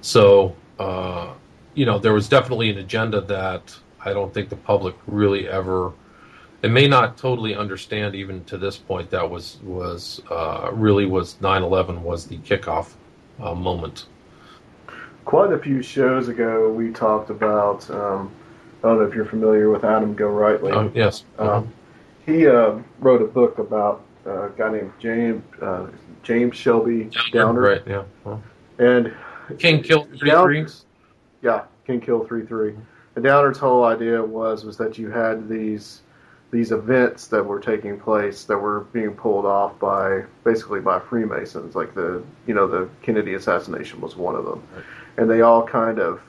so uh, you know, there was definitely an agenda that I don't think the public really ever. It may not totally understand even to this point that was was uh, really was 9/11 was the kickoff uh, moment. Quite a few shows ago, we talked about. Um, I don't know if you're familiar with Adam Gorightly. Uh, yes. Um, he uh, wrote a book about uh, a guy named James uh, James Shelby Downard, Right. Yeah. Well, and King killed three trees. Yeah, King Kill three three. And Downard's whole idea was was that you had these these events that were taking place that were being pulled off by basically by Freemasons, like the you know the Kennedy assassination was one of them, and they all kind of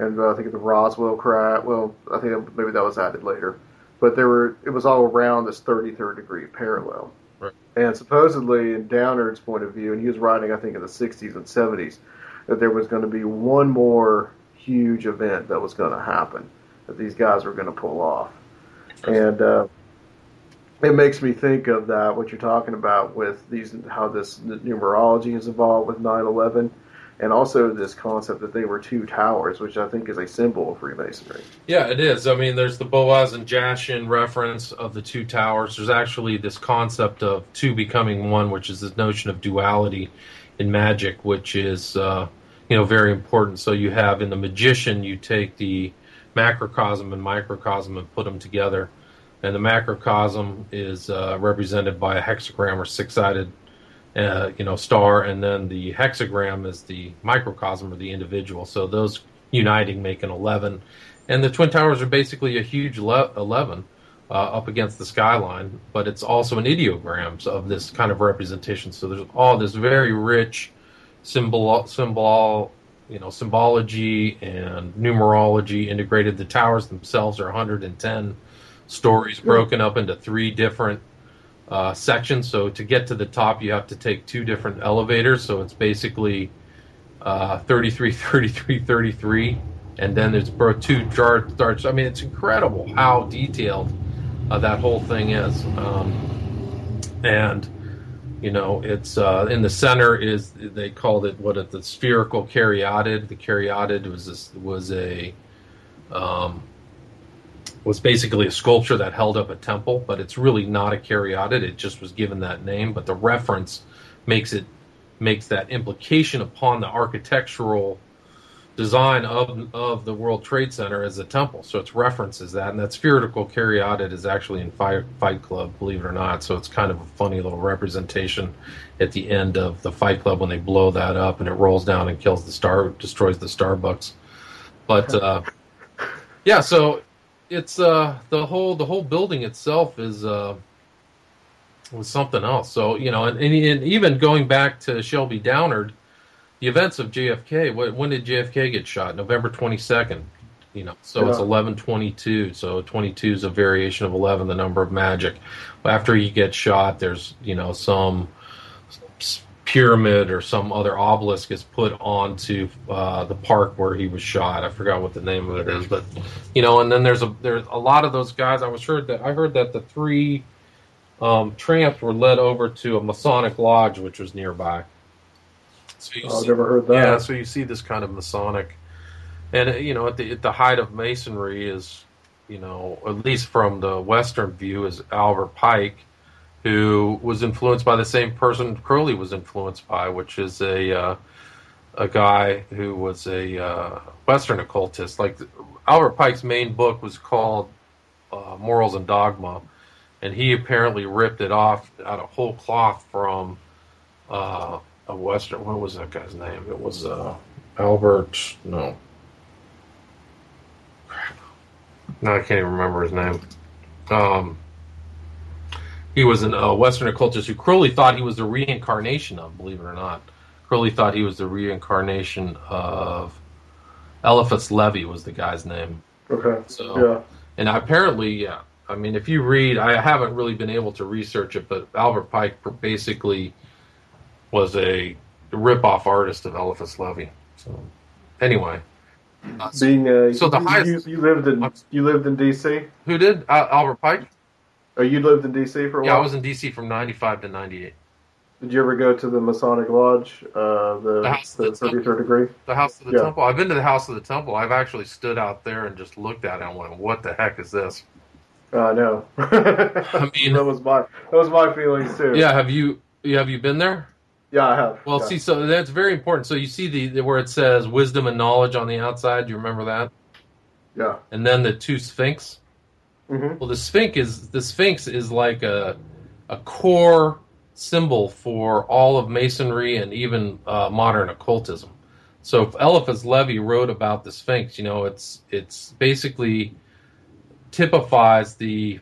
and uh, I think the Roswell crash. Well, I think maybe that was added later, but there were it was all around this 33rd degree parallel. Right. And supposedly, in Downard's point of view, and he was writing, I think, in the 60s and 70s, that there was going to be one more huge event that was going to happen that these guys were going to pull off. And uh, it makes me think of that, what you're talking about with these, how this numerology has evolved with 9 11, and also this concept that they were two towers, which I think is a symbol of Freemasonry. Yeah, it is. I mean, there's the Boaz and Jachin reference of the two towers. There's actually this concept of two becoming one, which is this notion of duality in magic, which is uh, you know very important. So you have in the magician, you take the macrocosm and microcosm and put them together, and the macrocosm is uh, represented by a hexagram or six-sided uh, you know star, and then the hexagram is the microcosm or the individual. So those uniting make an eleven, and the twin towers are basically a huge le- eleven uh, up against the skyline. But it's also an ideograms of this kind of representation. So there's all this very rich symbol symbol you know symbology and numerology integrated. The towers themselves are 110 stories broken up into three different uh, sections. So to get to the top, you have to take two different elevators. So it's basically uh, 33, 33, 33, and then there's two jar starts. I mean, it's incredible how detailed uh, that whole thing is. Um, and you know, it's uh, in the center is they called it what the spherical caryatid. The caryatid was this, was a um, was basically a sculpture that held up a temple, but it's really not a caryatid. It just was given that name, but the reference makes it makes that implication upon the architectural design of of the World Trade Center as a temple. So it's references that, and that spherical caryatid is actually in Fight, Fight Club, believe it or not. So it's kind of a funny little representation at the end of the Fight Club when they blow that up and it rolls down and kills the star, destroys the Starbucks. But uh, yeah, so it's uh the whole the whole building itself is uh was something else. So you know, and, and, and even going back to Shelby Downard, the events of JFK. When, when did JFK get shot? November twenty second. You know, so it's Yeah. eleven twenty two. So twenty two is a variation of eleven, the number of magic. After he gets shot, there's you know some pyramid or some other obelisk is put onto uh, the park where he was shot. I forgot what the name of it is, but you know, and then there's a there's a lot of those guys. I was heard that I heard that the three um, tramps were led over to a Masonic lodge which was nearby. So you Oh, I've see- never heard that. yeah, so you see this kind of Masonic, and uh, you know, at the at the height of Masonry is, you know, at least from the Western view, is Albert Pike, who was influenced by the same person Crowley was influenced by, which is a uh, a guy who was a uh, Western occultist. Like Albert Pike's main book was called uh, Morals and Dogma, and he apparently ripped it off out of whole cloth from uh, a Western. What was that guy's name? It was uh, Albert. No. No, I can't even remember his name. Um, he was an- a Western occultist who Crowley thought he was the reincarnation of. Believe it or not, Crowley thought he was the reincarnation of Eliphas Levi was the guy's name. Okay. So Yeah. and apparently, yeah. I mean, if you read, I haven't really been able to research it, but Albert Pike basically was a rip-off artist of Eliphas Levi. So, anyway, uh, so- Being uh, So the you, highest- you, you lived in I'm- you lived in D.C. who did uh, Albert Pike? Oh, you lived in D.C. for a while? Yeah, while. I was in DC from '95 to '98. Did you ever go to the Masonic Lodge, uh, the, The house the that's- 33rd degree? The House of the Yeah. Temple. I've been to the House of the Temple. I've actually stood out there and just looked at it and went, "What the heck is this?" I know. I mean, that was my that was my feelings too. yeah. Have you have you been there? yeah, I have. Well, yeah. see, so that's very important. So you see the, the where it says wisdom and knowledge on the outside. Do you remember that? yeah. And then the two sphinx. Hmm Well, the sphinx is the sphinx is like a a core symbol for all of masonry and even uh, modern occultism. So if Eliphas Levi wrote about the sphinx, you know, it's it's basically typifies the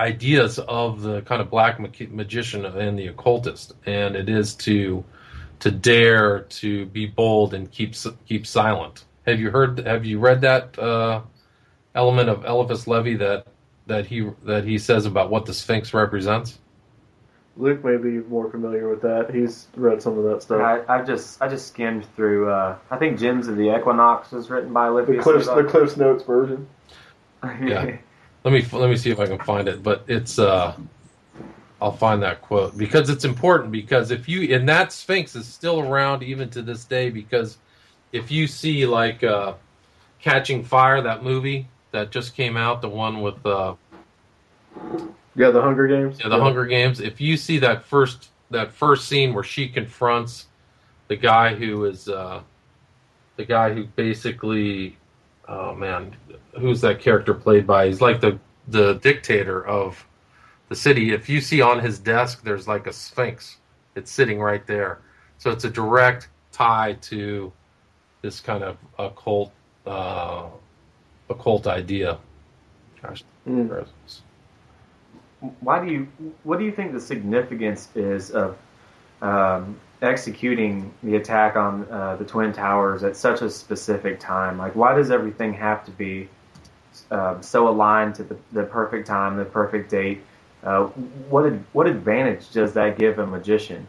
ideas of the kind of black ma- magician and the occultist, and it is to to dare to be bold and keep keep silent. Have you heard? Have you read that uh, element of Eliphas Levi that that he that he says about what the Sphinx represents? Luke may be more familiar with that. He's read some of that stuff. I, I've just I just skimmed through. Uh, I think Gems of the Equinox was written by The Livius. Cliffs, the Cliffs Notes version. Yeah. Let me let me see if I can find it, but it's uh I'll find that quote because it's important because if you and that Sphinx is still around even to this day because if you see like uh Catching Fire that movie that just came out the one with uh Yeah, the Hunger Games. Yeah, the Hunger Games. If you see that first that first scene where she confronts the guy who is uh, the guy who basically, oh man, who's that character played by? He's like the the dictator of the city. If you see on his desk, there's like a sphinx. It's sitting right there. So it's a direct tie to this kind of occult uh, occult idea. Gosh, Mm. Why do you? What do you think the significance is of um, executing the attack on uh, the twin towers at such a specific time? Like, why does everything have to be um, so aligned to the, the perfect time, the perfect date? Uh, what what advantage does that give a magician?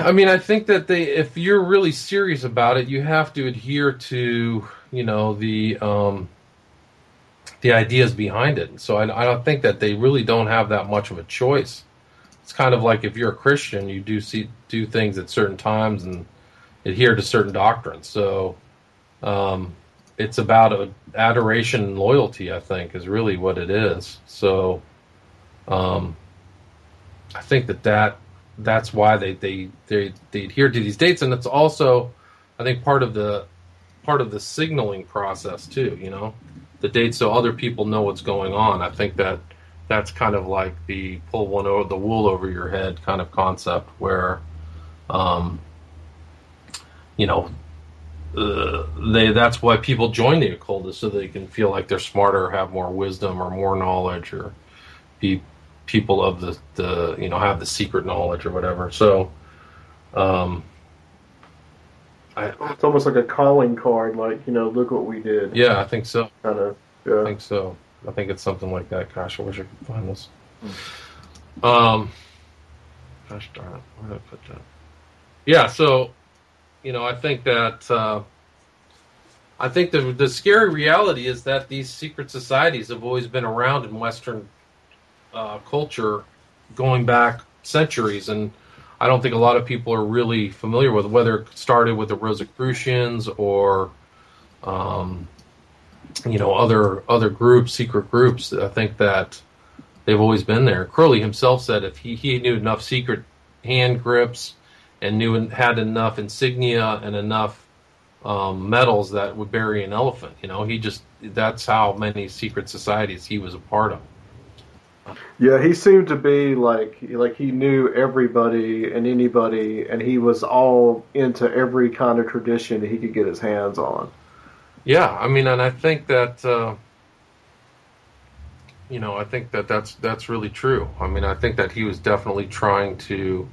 I mean, I think that they, if you're really serious about it, you have to adhere to, you know, the um, the ideas behind it. So I, I don't think that they really don't have that much of a choice. It's kind of like if you're a Christian, you do see do things at certain times and adhere to certain doctrines. So um, it's about a, adoration and loyalty. I think is really what it is. So um, I think that that that's why they, they they they adhere to these dates, and it's also, I think, part of the part of the signaling process too. You know, the dates so other people know what's going on. I think that that's kind of like the pull one over the wool over your head kind of concept, where, um, you know, uh, they that's why people join the occultist so they can feel like they're smarter, have more wisdom, or more knowledge, or be people of the, the you know have the secret knowledge or whatever. So, um, I It's almost like a calling card, like you know, look what we did. yeah, I think so. Kind of. Yeah. I think so. I think it's something like that. Gosh, I wish I could find this. Um, gosh darn it, where did I put that? Yeah, so you know, I think that uh, I think the the scary reality is that these secret societies have always been around in Western uh, culture, going back centuries, and I don't think a lot of people are really familiar with whether it started with the Rosicrucians or um, you know other other groups, secret groups. I think that they've always been there. Crowley himself said if he, he knew enough secret hand grips and knew and had enough insignia and enough um, medals that would bury an elephant. You know, he just that's how many secret societies he was a part of. Yeah, he seemed to be like like he knew everybody and anybody, and he was all into every kind of tradition he could get his hands on. Yeah, I mean, and I think that uh, you know, I think that that's that's really true. I mean, I think that he was definitely trying to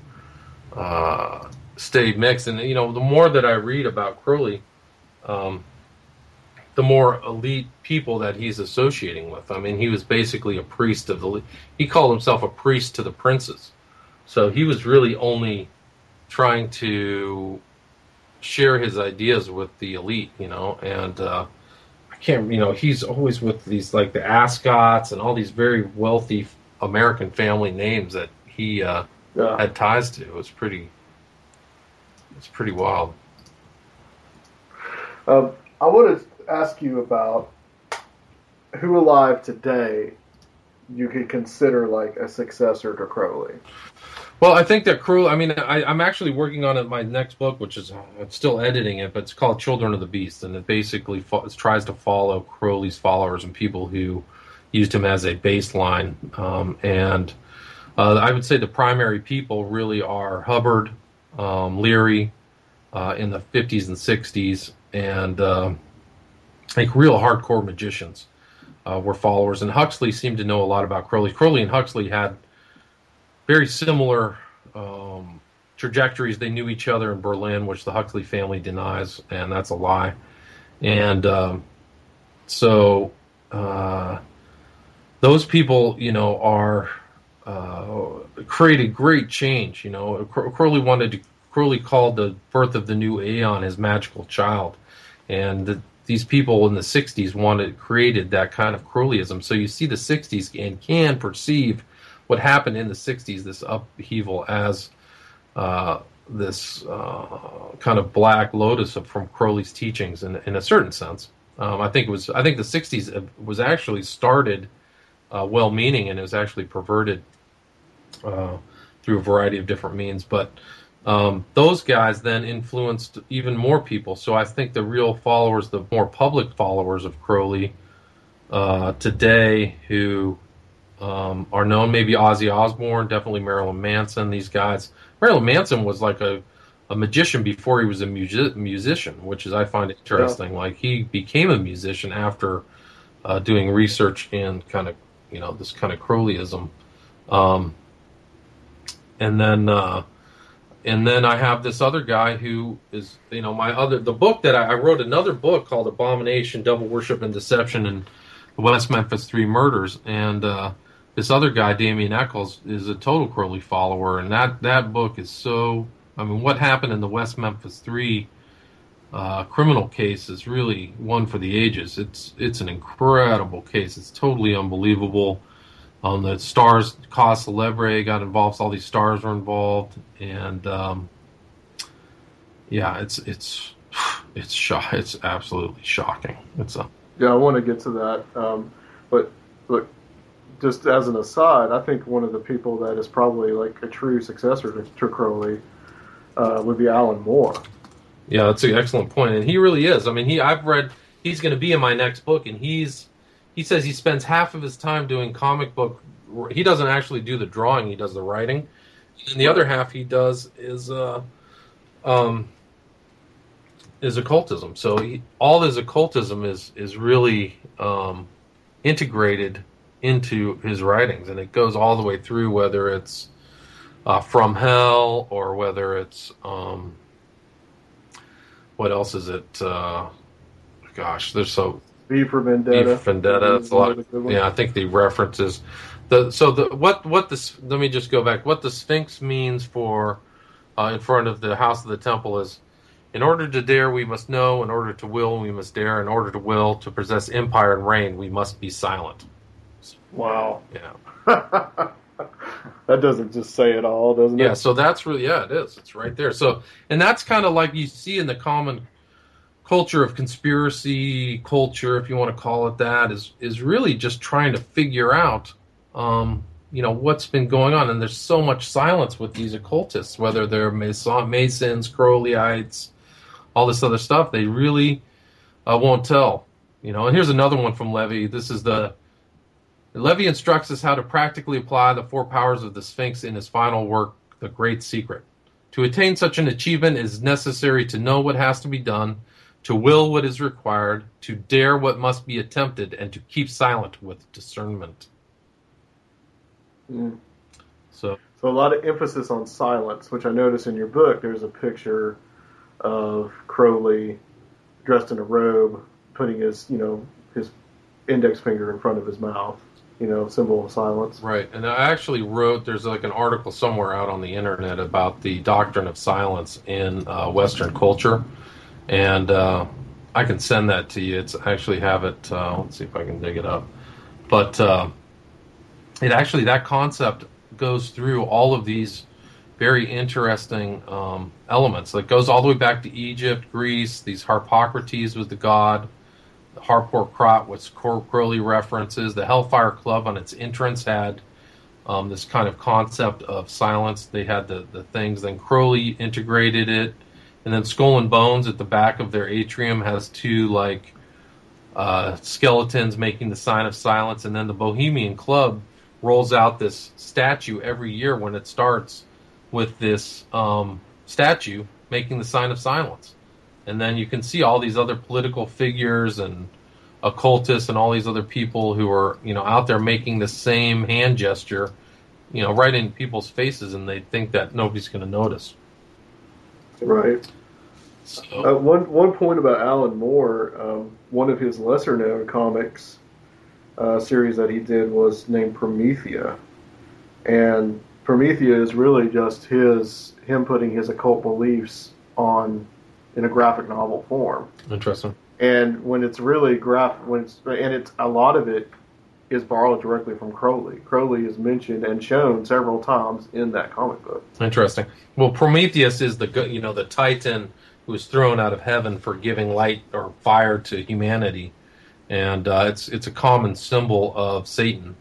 uh, stay mixed, and you know, the more that I read about Crowley, um, the more elite people that he's associating with. I mean, he was basically a priest of the. He called himself a priest to the princes, so he was really only trying to share his ideas with the elite, you know, and uh, I can't, you know, he's always with these like the Ascots and all these very wealthy American family names that he uh, Yeah. had ties to. It was pretty. It's pretty wild. Um, I want to ask you about who alive today you could consider like a successor to Crowley. Well, I think that Crowley. I mean, I, I'm actually working on it, my next book, which is I'm still editing it, but it's called Children of the Beast, and it basically fo- it tries to follow Crowley's followers and people who used him as a baseline. Um, and uh, I would say the primary people really are Hubbard, um, Leary, uh, in the 50s and 60s, and um like real hardcore magicians uh, were followers. And Huxley seemed to know a lot about Crowley. Crowley and Huxley had very similar um, trajectories. They knew each other in Berlin, which the Huxley family denies, and that's a lie. And um, so uh, those people, you know, are uh, created great change. You know, Cro- Crowley wanted to. Crowley called the birth of the new aeon his magical child, and the, these people in the '60s wanted created that kind of Crowleyism. So you see the '60s and can perceive what happened in the 60s, this upheaval, as uh, this uh, kind of black lotus of, from Crowley's teachings in, in a certain sense. Um, I think it was. I think the '60s was actually started uh, well-meaning, and it was actually perverted uh, through a variety of different means. But um, those guys then influenced even more people. So I think the real followers, the more public followers of Crowley uh, today, who um, are known. Maybe Ozzy Osbourne, definitely Marilyn Manson. These guys. Marilyn Manson was like a, a magician before he was a music, musician, which is I find interesting. Like he became a musician after uh, doing research in kind of you know this kind of Crowleyism, um, and then uh, and then I have this other guy who is you know my other the book that I, I wrote another book called Abomination, Devil Worship and Deception and the West Memphis Three Murders and. Uh, this other guy, Damien Echols, is a total Crowley follower, and that that book is so. I mean, what happened in the West Memphis Three uh, criminal case is really one for the ages. It's it's an incredible case. It's totally unbelievable. Um, the stars, Cause Celebre got involved. All these stars were involved, and um, yeah, it's it's it's shock. It's absolutely shocking. It's a Yeah, I want to get to that. Um, but look, just as an aside, I think one of the people that is probably like a true successor to, to Crowley uh, would be Alan Moore. Yeah, that's an excellent point, and he really is. I mean, he I've read he's going to be in my next book, and he's he says he spends half of his time doing comic book. He doesn't actually do the drawing; he does the writing, and the other half he does is uh, um, is occultism. So he, all his occultism is is really um, integrated into his writings, and it goes all the way through, whether it's uh, from hell or whether it's um, what else is it? Uh, gosh, there's so V for Vendetta. V for Vendetta. It's a lot. Yeah, I think the references. The so the what what this. Let me just go back. What the Sphinx means for uh, in front of the house of the temple is. In order to dare, we must know. In order to will, we must dare. In order to will, to possess empire and reign, we must be silent. Wow. Yeah. that doesn't just say it all, doesn't Yeah, it? so that's really yeah, it is. It's right there. So and that's kind of like you see in the common culture of conspiracy culture, if you want to call it that, is is really just trying to figure out um, you know, what's been going on. And there's so much silence with these occultists, whether they're Mason, Masons, Crowleyites, all this other stuff. They really uh, won't tell. You know, and here's another one from Levi. This is the Levi instructs us how to practically apply the four powers of the Sphinx in his final work, The Great Secret. To attain such an achievement, it is necessary to know what has to be done, to will what is required, to dare what must be attempted, and to keep silent with discernment. Mm. So, So a lot of emphasis on silence, which I notice in your book. There's a picture of Crowley dressed in a robe, putting his, you know, his index finger in front of his mouth. You know, symbol of silence. right. And I actually wrote, there's like an article somewhere out on the internet about the doctrine of silence in uh, Western culture. And uh, I can send that to you. It's actually have it. Uh, let's see if I can dig it up. But uh, it actually that concept goes through all of these very interesting um, elements. It goes all the way back to Egypt, Greece. These Harpocrates was the god. The Harpur Krat, which Crowley references. The Hellfire Club on its entrance had um, this kind of concept of silence. They had the, the things. Then Crowley integrated it, and then Skull and Bones at the back of their atrium has two like uh, skeletons making the sign of silence, and then the Bohemian Club rolls out this statue every year when it starts with this um, statue making the sign of silence. And then you can see all these other political figures and occultists and all these other people who are, you know, out there making the same hand gesture, you know, right in people's faces, and they think that nobody's going to notice. Right. So, Uh, one one point about Alan Moore, um, one of his lesser known comics uh, series that he did was named Promethea, and Promethea is really just his him putting his occult beliefs on in a graphic novel form. interesting. And when it's really graph, when it's and it's a lot of it is borrowed directly from Crowley. Crowley is mentioned and shown several times in that comic book. Interesting. Well, Prometheus is the you know the Titan who was thrown out of heaven for giving light or fire to humanity, and uh, it's it's a common symbol of Satan,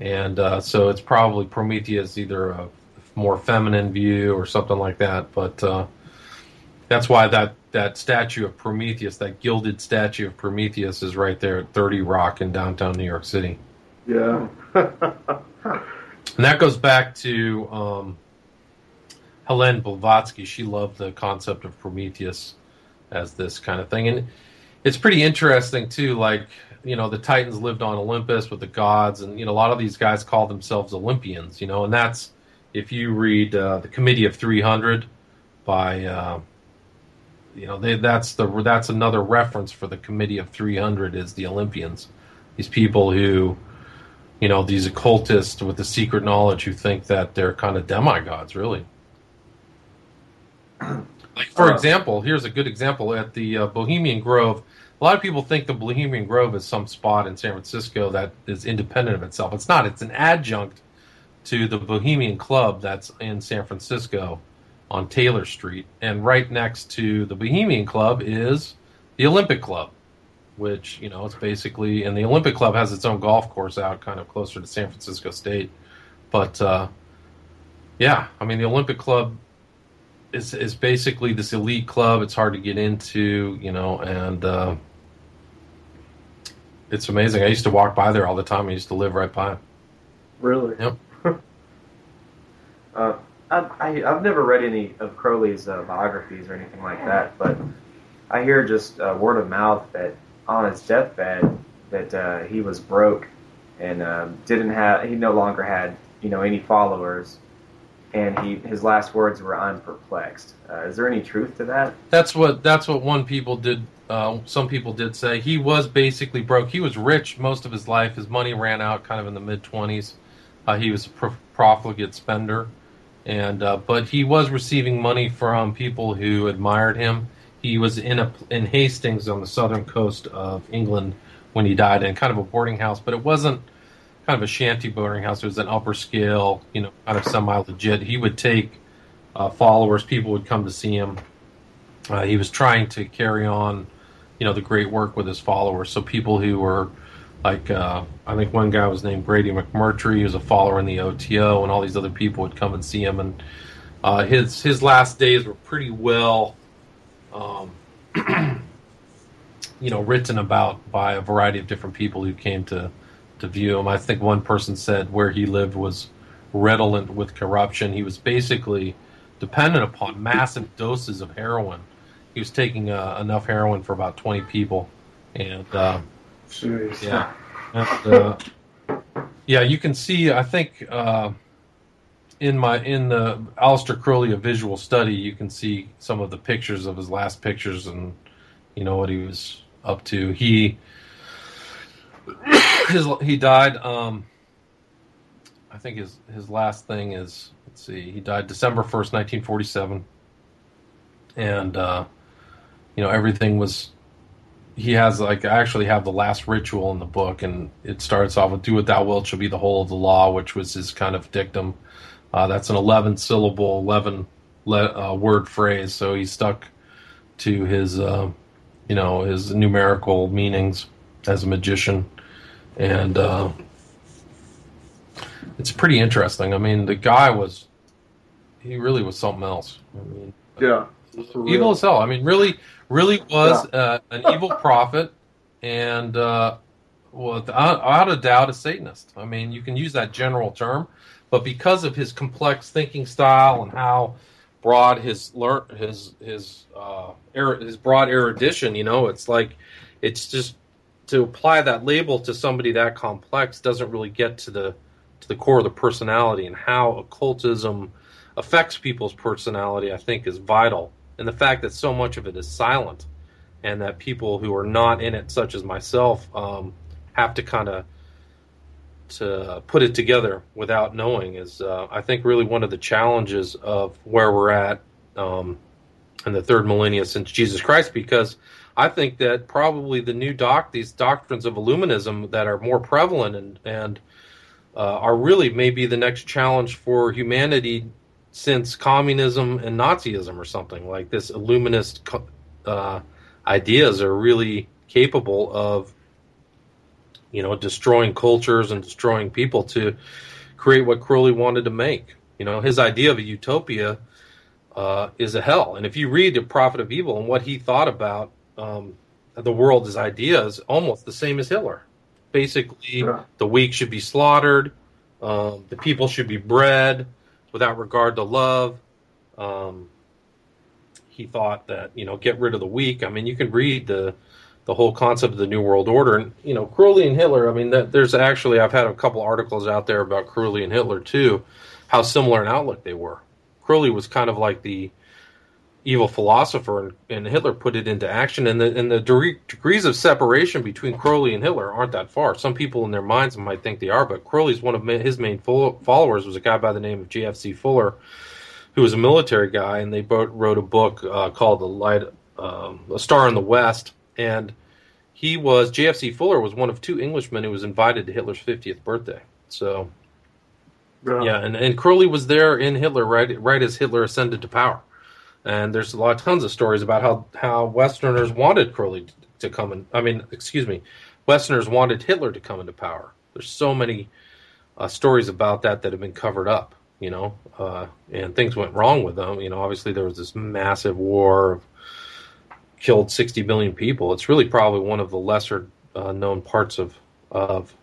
and uh, so it's probably Prometheus either a more feminine view or something like that. But uh, that's why that that statue of Prometheus, that gilded statue of Prometheus, is right there at Thirty Rock in downtown New York City. Yeah. And that goes back to um, Helene Blavatsky. She loved the concept of Prometheus as this kind of thing. And it's pretty interesting, too. Like, you know, the Titans lived on Olympus with the gods, and, you know, a lot of these guys call themselves Olympians, you know, and that's, if you read uh, The Committee of 300 by, uh, you know, they, that's the that's another reference for the Committee of 300 is the Olympians. These people who you know these occultists with the secret knowledge who think that they're kind of demigods really like for Uh. example here's a good example. At the uh, bohemian grove a lot of people think the bohemian grove is some spot in san francisco that is independent of itself. It's not. It's an adjunct to the bohemian club that's in san francisco on taylor street. And right next to the bohemian club is the olympic club which you know it's basically and the Olympic Club has its own golf course out kind of closer to San Francisco State, but uh, yeah, I mean the Olympic Club is is basically this elite club. It's hard to get into, you know, and uh, it's amazing. I used to walk by there all the time. I used to live right by. it. really? Yep. Uh, I, I, I've never read any of Crowley's uh, biographies or anything like that, but I hear just uh, word of mouth that on his deathbed that uh, he was broke and um, didn't have he no longer had you know any followers, and he his last words were "I'm perplexed." Uh, is there any truth to that? That's what that's what one people did. Uh, some people did say he was basically broke. He was rich most of his life. His money ran out kind of in the mid twenties. Uh, he was a pro- profligate spender, and uh, but he was receiving money from people who admired him. He was in a in Hastings on the southern coast of England when he died, in kind of a boarding house, but it wasn't kind of a shanty boarding house. It was an upper scale, you know, kind of semi legit. He would take uh, followers. People would come to see him. Uh, he was trying to carry on, you know, the great work with his followers. So people who were like, uh, I think one guy was named Grady McMurtry. He was a follower in the OTO, and all these other people would come and see him. And uh, his his last days were pretty well, um, you know, written about by a variety of different people who came to to view him. I think one person said where he lived was redolent with corruption. He was basically dependent upon massive doses of heroin. He was taking uh, enough heroin for about 20 people. And uh, yeah, and, uh, yeah, you can see. I think uh, in my in the Aleister Crowley a visual study, you can see some of the pictures of his last pictures and you know what he was up to. He his he died. Um, I think his his last thing is let's see. He died December first, nineteen forty seven, and uh, you know everything was he has like I actually have the last ritual in the book, and it starts off with "Do what thou wilt shall be the whole of the law," which was his kind of dictum. Uh, that's an eleven syllable, eleven le- uh, word phrase, so he stuck to his uh, you know his numerical meanings as a magician, and uh, it's pretty interesting. I mean, the guy was he really was something else. I mean, Yeah. evil as hell. I mean, really, really was uh, an evil prophet, and uh, well, without a doubt, a Satanist. I mean, you can use that general term, but because of his complex thinking style and how broad his learn his his uh, er- his broad erudition, you know, it's like it's just to apply that label to somebody that complex doesn't really get to the to the core of the personality and how occultism affects people's personality. I think is vital, and the fact that so much of it is silent, and that people who are not in it, such as myself, um, have to kind of to put it together without knowing is, uh, I think, really one of the challenges of where we're at um, in the third millennia since Jesus Christ. Because I think that probably the new doc, these doctrines of Illuminism that are more prevalent and and uh, are really maybe the next challenge for humanity since communism and Nazism or something like this. Illuminist uh, ideas are really capable of you know, destroying cultures and destroying people to create what Crowley wanted to make. You know, his idea of a utopia uh, is a hell. And if you read the Prophet of Evil and what he thought about um, the world as idea is almost the same as Hitler. Basically, Yeah. the weak should be slaughtered, um, the people should be bred without regard to love. Um, he thought that you know get rid of the weak. I mean, you can read the the whole concept of the New World Order. And you know, Crowley and Hitler. I mean, that, there's actually I've had a couple articles out there about Crowley and Hitler too, how similar an outlook they were. Crowley was kind of like the evil philosopher, and, and Hitler put it into action. And the and the degree, degrees of separation between Crowley and Hitler aren't that far. Some people in their minds might think they are, but Crowley's one of ma- his main fo- followers was a guy by the name of J.F.C. Fuller, who was a military guy, and they both wrote a book uh, called "The Light, um, A Star in the West." And he was J.F.C. Fuller was one of two Englishmen who was invited to Hitler's 50th birthday. So yeah, and, and Crowley was there in Hitler right right as Hitler ascended to power. And there's a lot of tons of stories about how how Westerners wanted Crowley to, to come in. I mean, excuse me, Westerners wanted Hitler to come into power. There's so many uh, stories about that that have been covered up, you know, uh, and things went wrong with them. You know, obviously there was this massive war of killed 60 million people. It's really probably one of the lesser uh, known parts of of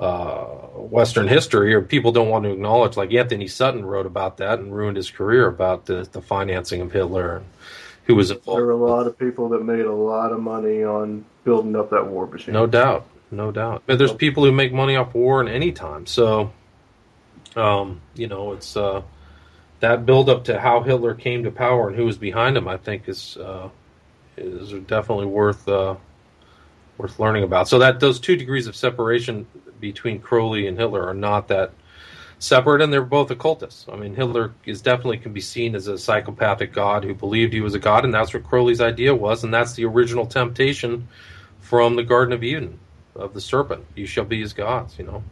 uh, Western history, or people don't want to acknowledge. Like Antony Sutton wrote about that and ruined his career about the, the financing of Hitler and who was involved. There were a lot of people that made a lot of money on building up that war machine. No doubt, no doubt. But there's people who make money off war in any time. So, um, you know, it's uh, that build up to how Hitler came to power and who was behind him. I think is uh, is definitely worth uh, worth learning about. So that those two degrees of separation between Crowley and Hitler are not that separate, and they're both occultists. I mean, Hitler is definitely can be seen as a psychopathic god who believed he was a god, and that's what Crowley's idea was, and that's the original temptation from the Garden of Eden of the serpent. You shall be as gods, you know.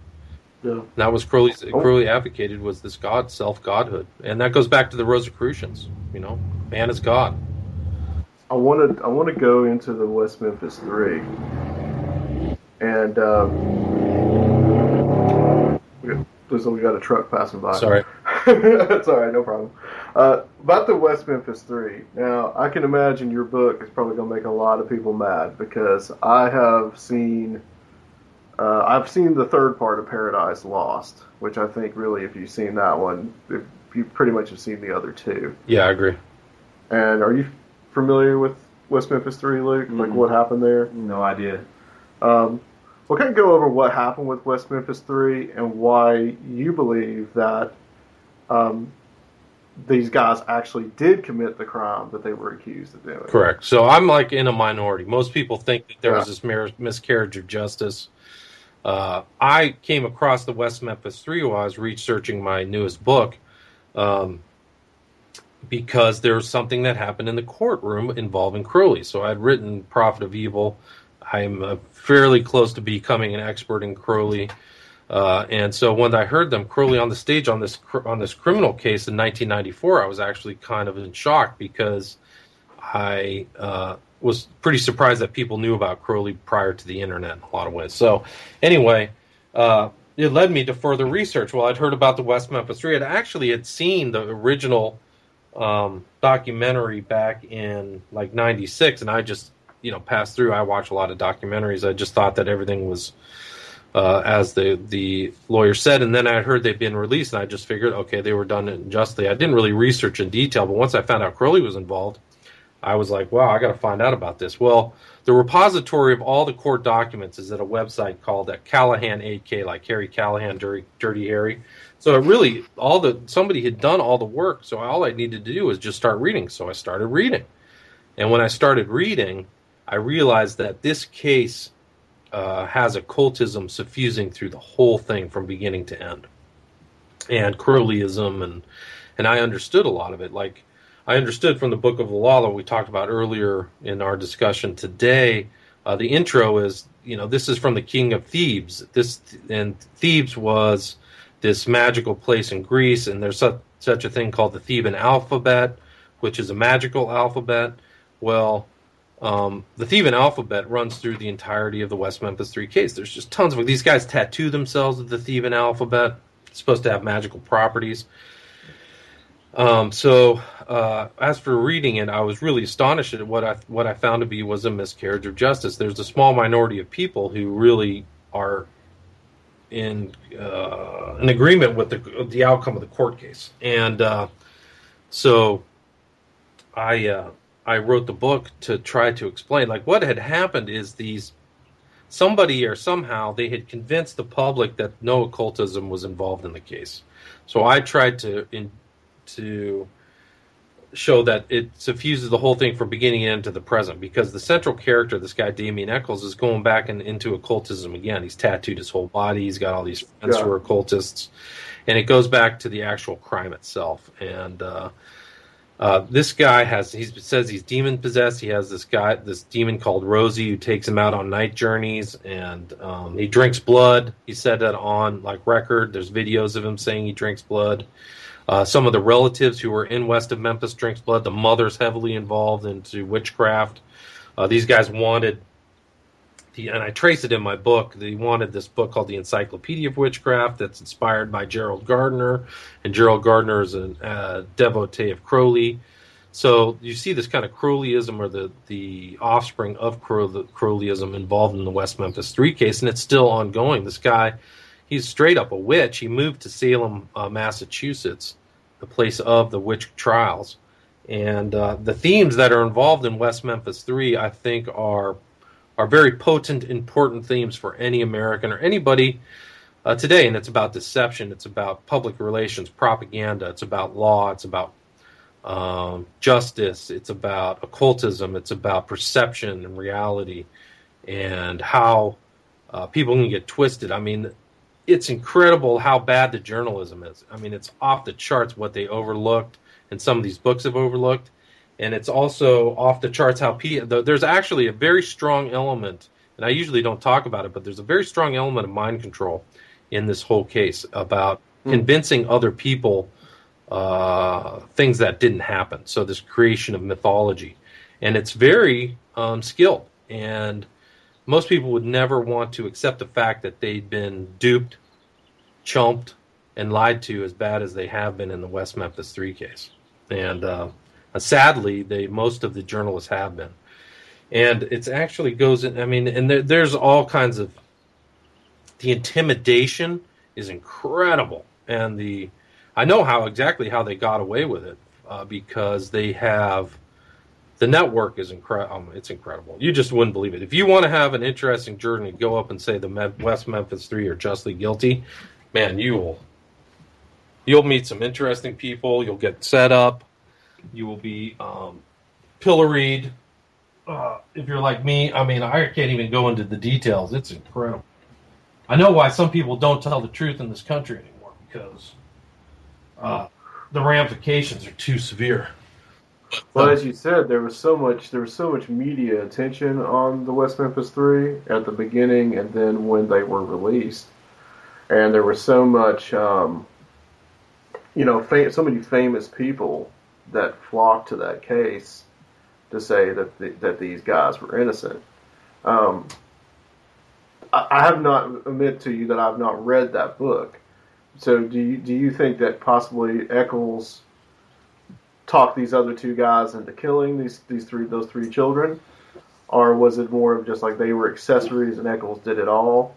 Yeah. And that was Crowley's Oh. Crowley advocated was this god self godhood, and that goes back to the Rosicrucians. You know, man is God. I want to I want to go into the West Memphis Three, and um, we got, looks like we got a truck passing by. Sorry. That's all right, no problem. Uh, about the West Memphis Three. Now, I can imagine your book is probably going to make a lot of people mad because I have seen, uh, I've seen the third part of Paradise Lost, which I think really, if you've seen that one, if you pretty much have seen the other two. Yeah, I agree. And are you familiar with West Memphis Three, Luke? Like Mhm. what happened there? No idea. Um, we'll kind of go over what happened with West Memphis 3 and why you believe that um, these guys actually did commit the crime that they were accused of doing. Correct. So I'm like in a minority. Most people think that there was this mar- miscarriage of justice. Uh, I came across the West Memphis Three while I was researching my newest book, um, because there was something that happened in the courtroom involving Crowley. So I'd written Prophet of Evil. I'm uh, fairly close to becoming an expert in Crowley. Uh, and so when I heard them Crowley on the stage on this on this criminal case in 1994, I was actually kind of in shock because I uh, was pretty surprised that people knew about Crowley prior to the internet in a lot of ways. So anyway, uh, it led me to further research. Well, I'd heard about the West Memphis Three. I'd actually had seen the original um, documentary back in like '96, and I just you know pass through. I watch a lot of documentaries. I just thought that everything was uh, as the the lawyer said, and then I heard they'd been released, and I just figured, okay, they were done unjustly. I didn't really research in detail, but once I found out Crowley was involved, I was like, wow, I got to find out about this. Well, the repository of all the court documents is at a website called at Callahan 8K, like Harry Callahan, Dirty, Dirty Harry. So it really, all the somebody had done all the work. So all I needed to do was just start reading. So I started reading, and when I started reading, I realized that this case uh, has occultism suffusing through the whole thing from beginning to end, and Crowleyism, and and I understood a lot of it. Like I understood from the Book of the Law that we talked about earlier in our discussion today. Uh, the intro is, you know, this is from the King of Thebes. This and Thebes was this magical place in Greece, and there's such, such a thing called the Theban alphabet, which is a magical alphabet. Well, um, the Theban alphabet runs through the entirety of the West Memphis Three case. There's just tons of these guys tattoo themselves with the Theban alphabet. It's supposed to have magical properties. Um, so uh, as for reading it, I was really astonished at what I what I found to be was a miscarriage of justice. There's a small minority of people who really are in uh, an agreement with the the outcome of the court case, and uh, so I uh, I wrote the book to try to explain like what had happened is these somebody or somehow they had convinced the public that no occultism was involved in the case. So I tried to in, to show that it suffuses the whole thing from beginning end to the present because the central character, this guy Damien Echols, is going back in, into occultism again. He's tattooed his whole body. He's got all these friends Yeah. who are occultists, and it goes back to the actual crime itself. And uh, uh, this guy has he says he's demon possessed. He has this guy, this demon called Rosie, who takes him out on night journeys, and um, he drinks blood. He said that on like record. There's videos of him saying he drinks blood. Uh, some of the relatives who were in west of Memphis drinks blood. The mother's heavily involved into witchcraft. Uh, these guys wanted, the, and I trace it in my book. They wanted this book called the Encyclopedia of Witchcraft, that's inspired by Gerald Gardner, and Gerald Gardner is a uh, devotee of Crowley. So you see this kind of Crowleyism or the the offspring of Crow, Crowleyism involved in the West Memphis Three case, and it's still ongoing. This guy, he's straight up a witch. He moved to Salem, uh, Massachusetts, the place of the witch trials, and uh, the themes that are involved in West Memphis Three, I think, are are very potent, important themes for any American or anybody uh, today. And it's about deception. It's about public relations, propaganda. It's about law. It's about um, justice. It's about occultism. It's about perception and reality, and how uh, people can get twisted. I mean, it's incredible how bad the journalism is. I mean, it's off the charts what they overlooked, and some of these books have overlooked. And it's also off the charts how there's actually a very strong element, and I usually don't talk about it, but there's a very strong element of mind control in this whole case about convincing other people uh, things that didn't happen. So this creation of mythology, and it's very um, skilled. And most people would never want to accept the fact that they'd been duped, chumped, and lied to as bad as they have been in the West Memphis Three case. And uh, sadly, they most of the journalists have been. And it's actually goes in. I mean, and there, there's all kinds of the intimidation is incredible, and the I know how exactly how they got away with it uh, because they have the network is incredible. Um, it's incredible. You just wouldn't believe it. If you want to have an interesting journey, go up and say the West Memphis Three are justly guilty. Man, you will you'll meet some interesting people. You'll get set up. You will be um, pilloried. Uh, if you're like me, I mean, I can't even go into the details. It's incredible. I know why some people don't tell the truth in this country anymore because uh, the ramifications are too severe. Well, as you said, there was so much there was so much media attention on the West Memphis Three at the beginning, and then when they were released, and there was so much, um, you know, fam- so many famous people that flocked to that case to say that the, that these guys were innocent. Um, I, I have not admit to you that I've not read that book. So do you do you think that possibly Echols talked these other two guys into killing these these three those three children, or was it more of just like they were accessories and Echols did it all?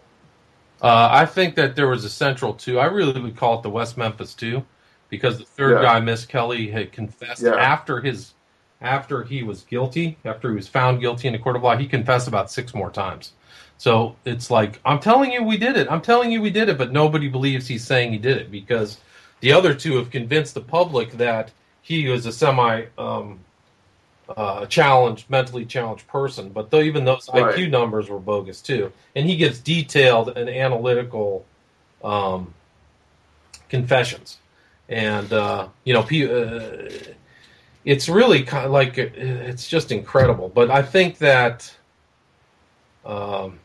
Uh, I think that there was a central two. I really would call it the West Memphis two, because the third Yeah. guy, Misskelley, had confessed Yeah. after his after he was guilty, after he was found guilty in a court of law. He confessed about six more times. So it's like I'm telling you, we did it. I'm telling you, we did it, but nobody believes he's saying he did it because the other two have convinced the public that he was a semi um, uh, challenged, mentally challenged person. But though even those Right. IQ numbers were bogus too, and he gives detailed and analytical um, confessions, and uh, you know, pe- uh, it's really kind of like it's just incredible. But I think that um,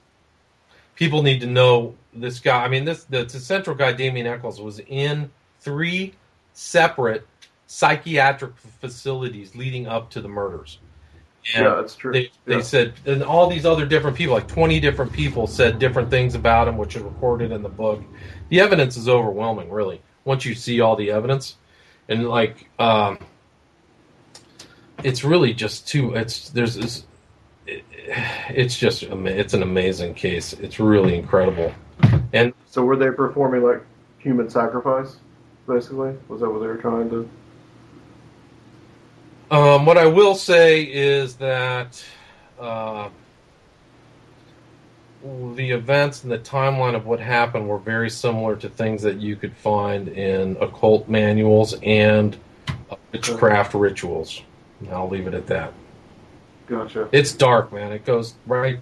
people need to know this guy. I mean, this the, the central guy, Damien Echols, was in three separate psychiatric facilities leading up to the murders. And yeah, that's true. they, they said, and all these other different people, like 20 different people, said different things about him, which is recorded in the book. The evidence is overwhelming, really, once you see all the evidence. And, like, um, it's really just too, it's, there's this, it, it's just, it's an amazing case. It's really incredible. And So were they performing like human sacrifice, basically? Was that what they were trying to? Um, what I will say is that uh, the events and the timeline of what happened were very similar to things that you could find in occult manuals and witchcraft rituals. And I'll leave it at that. Gotcha. It's dark, man. It goes right.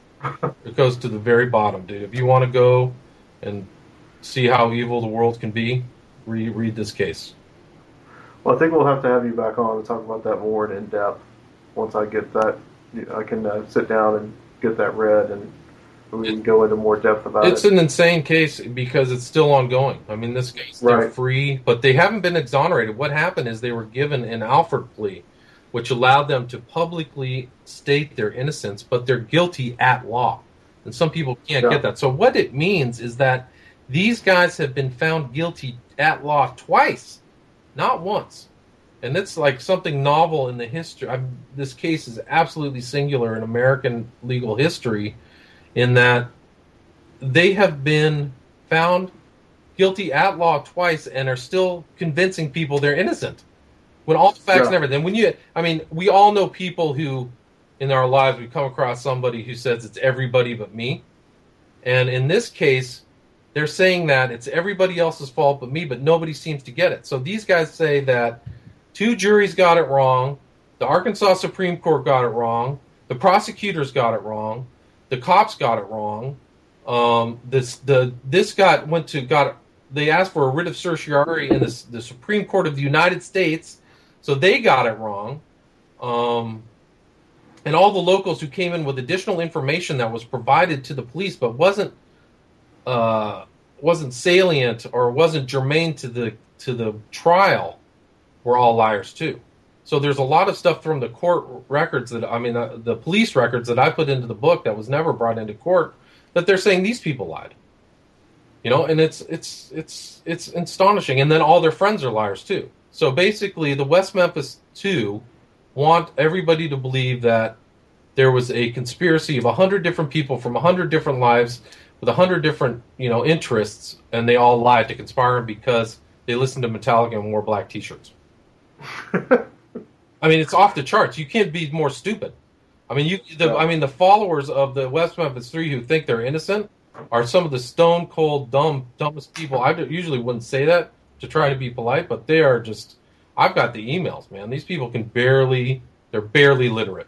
it goes to the very bottom, dude. If you want to go and see how evil the world can be, read read this case. Well, I think we'll have to have you back on to talk about that more in depth. Once I get that, I can uh, sit down and get that read, and we can go into more depth about It's it. an insane case because it's still ongoing. I mean, this case they're Right. free, but they haven't been exonerated. What happened is they were given an Alford plea, which allowed them to publicly state their innocence, but they're guilty at law. And some people can't Yeah. get that. So what it means is that these guys have been found guilty at law twice, not once. And it's like something novel in the history. i this case is absolutely singular in American legal history in that they have been found guilty at law twice and are still convincing people they're innocent when all the facts Yeah. and everything. When you, I mean, we all know people who, in our lives, we come across somebody who says it's everybody but me, and in this case, they're saying that it's everybody else's fault but me, but nobody seems to get it. So these guys say that two juries got it wrong, the Arkansas Supreme Court got it wrong, the prosecutors got it wrong, the cops got it wrong. Um, this the this got went to got they asked for a writ of certiorari in the, the Supreme Court of the United States, so they got it wrong. Um, and all the locals who came in with additional information that was provided to the police but wasn't uh, wasn't salient or wasn't germane to the to the trial were all liars too. So there's a lot of stuff from the court records that I mean uh, the police records that I put into the book that was never brought into court that they're saying these people lied. You know, and it's it's it's it's astonishing. And then all their friends are liars too. So basically, the West Memphis Two want everybody to believe that there was a conspiracy of a hundred different people from a hundred different lives with a hundred different you know interests, and they all lied to conspire because they listened to Metallica and wore black T-shirts. I mean, it's off the charts. You can't be more stupid. I mean, you. The, I mean, the followers of the West Memphis Three who think they're innocent are some of the stone cold, dumb, dumbest people. I usually wouldn't say that to try to be polite, but they are just. I've got the emails, man. These people can barely. They're barely literate.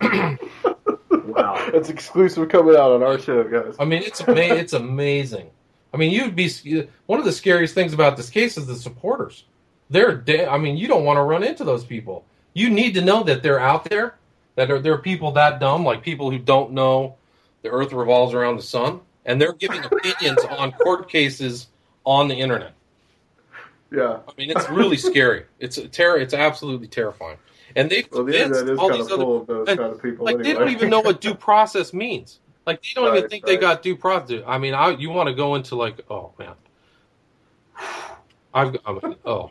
Wow. It's exclusive coming out on our show, guys. I mean, it's ama- it's amazing. I mean, you'd be one of the scariest things about this case is the supporters. They're, de- I mean, you don't want to run into those people. You need to know that they're out there. That are there are people that dumb, like people who don't know the Earth revolves around the sun, and they're giving opinions on court cases on the internet. Yeah. I mean, it's really scary. It's a terror. It's absolutely terrifying. And they Well, the convinced internet is all kind these of other of those and, kind of people. like anyway. they don't even know what due process means. Like they don't even Right, think they got due process. I mean, I, you want to go into like, oh man, I've oh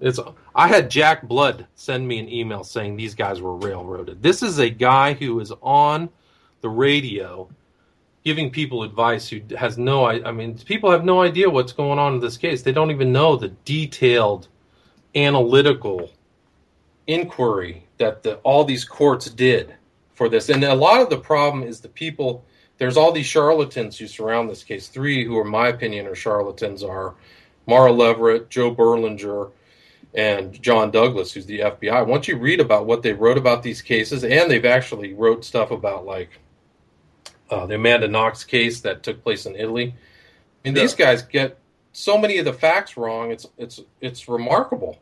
it's I had Jack Blood send me an email saying these guys were railroaded. This is a guy who is on the radio giving people advice who has no I, mean people have no idea what's going on in this case. They don't even know the detailed analytical inquiry that the, all these courts did for this. And a lot of the problem is the people. There's all these charlatans who surround this case. Three who, in my opinion, are charlatans are Mara Leveritt, Joe Berlinger, and John Douglas, who's the FBI. Once you read about what they wrote about these cases, and they've actually wrote stuff about like uh, the Amanda Knox case that took place in Italy. I mean, these guys get so many of the facts wrong. It's it's it's remarkable.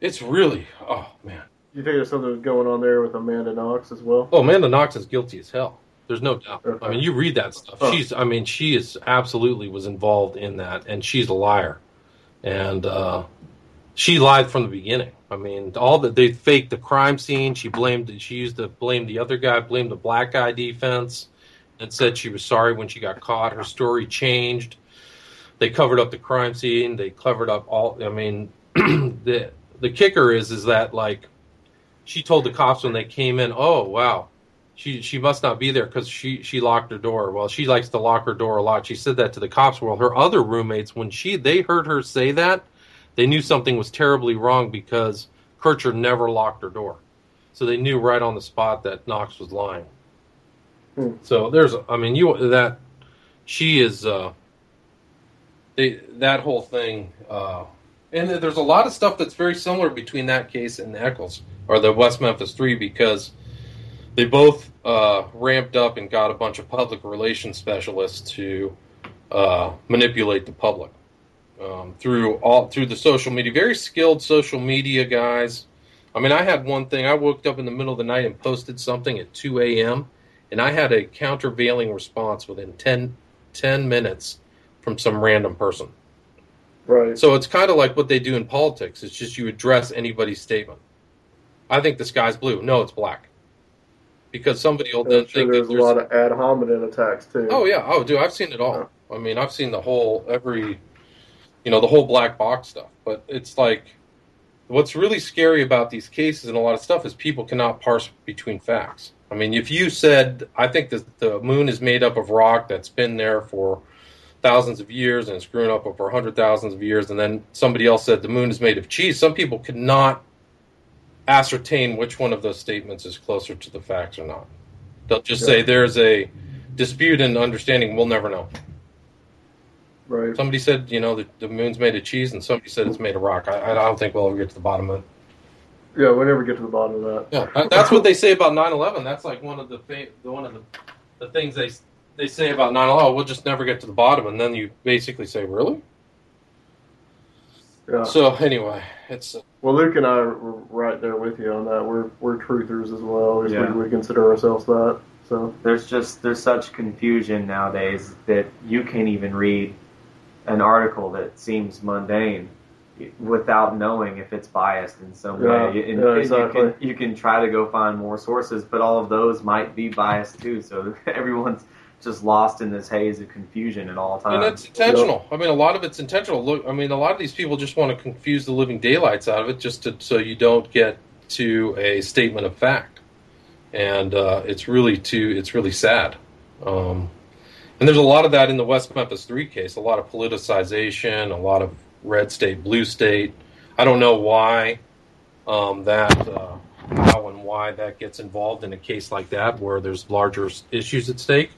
It's really oh man. You think there's something going on there with Amanda Knox as well? Oh, Amanda Knox is guilty as hell. There's no doubt. I mean, you read that stuff. She's, I mean, she is absolutely was involved in that, and she's a liar, and uh, she lied from the beginning. I mean, all that they faked the crime scene. She blamed. She used to blame the other guy, blamed the black guy defense, and said she was sorry when she got caught. Her story changed. They covered up the crime scene. They covered up all. I mean, the the kicker is is that like she told the cops when they came in, "Oh wow, she she must not be there because she she locked her door." Well, she likes to lock her door a lot. She said that to the cops. Well, her other roommates, when she they heard her say that, they knew something was terribly wrong because Kercher never locked her door, so they knew right on the spot that Knox was lying. Hmm. So there's, I mean, you that she is. uh they, that whole thing, uh, and there's a lot of stuff that's very similar between that case and the Echols or the West Memphis Three because they both uh, ramped up and got a bunch of public relations specialists to uh, manipulate the public um, through all through the social media. Very skilled social media guys. I mean, I had one thing. I woke up in the middle of the night and posted something at 2 a.m. and I had a countervailing response within 10, 10 minutes from some random person. Right. So it's kind of like what they do in politics. It's just you address anybody's statement. I think the sky's blue. No, it's black. Because somebody will then sure think there's that a lot of ad hominem attacks too. Oh yeah, oh dude, I've seen it all. I mean, I've seen the whole every, you know, the whole black box stuff. But it's like, what's really scary about these cases and a lot of stuff is people cannot parse between facts. I mean, if you said, I think that the moon is made up of rock that's been there for thousands of years and it's grown up over hundred thousands of years, and then somebody else said the moon is made of cheese, some people could not ascertain which one of those statements is closer to the facts or not. They'll just say there's a dispute in understanding. We'll never know. Right. Somebody said, you know, the, the moon's made of cheese, and somebody said it's made of rock. I, I don't think we'll ever get to the bottom of it. Yeah, we'll never get to the bottom of that. Yeah, that's what they say about 9/11. That's like one of the fa- the one of the, the things they they say about 9/11. Oh, we'll just never get to the bottom, and then you basically say, really? Yeah. So anyway, it's Well, Luke and I are right there with you on that. We're we're truthers as well. At least Yeah. we, we consider ourselves that. So there's just there's such confusion nowadays that you can't even read an article that seems mundane without knowing if it's biased in some Yeah, way. And, yeah, and exactly. you can you can try to go find more sources, but all of those might be biased too. So everyone's just lost in this haze of confusion at all times. and it's intentional. I mean, a lot of it's intentional. Look, I mean, a lot of these people just want to confuse the living daylights out of it, just to, so you don't get to a statement of fact. And uh, it's really too, it's really sad. Um, and there's a lot of that in the West Memphis Three case. A lot of politicization, a lot of red state, blue state. I don't know why um, that, uh, how and why that gets involved in a case like that, where there's larger issues at stake.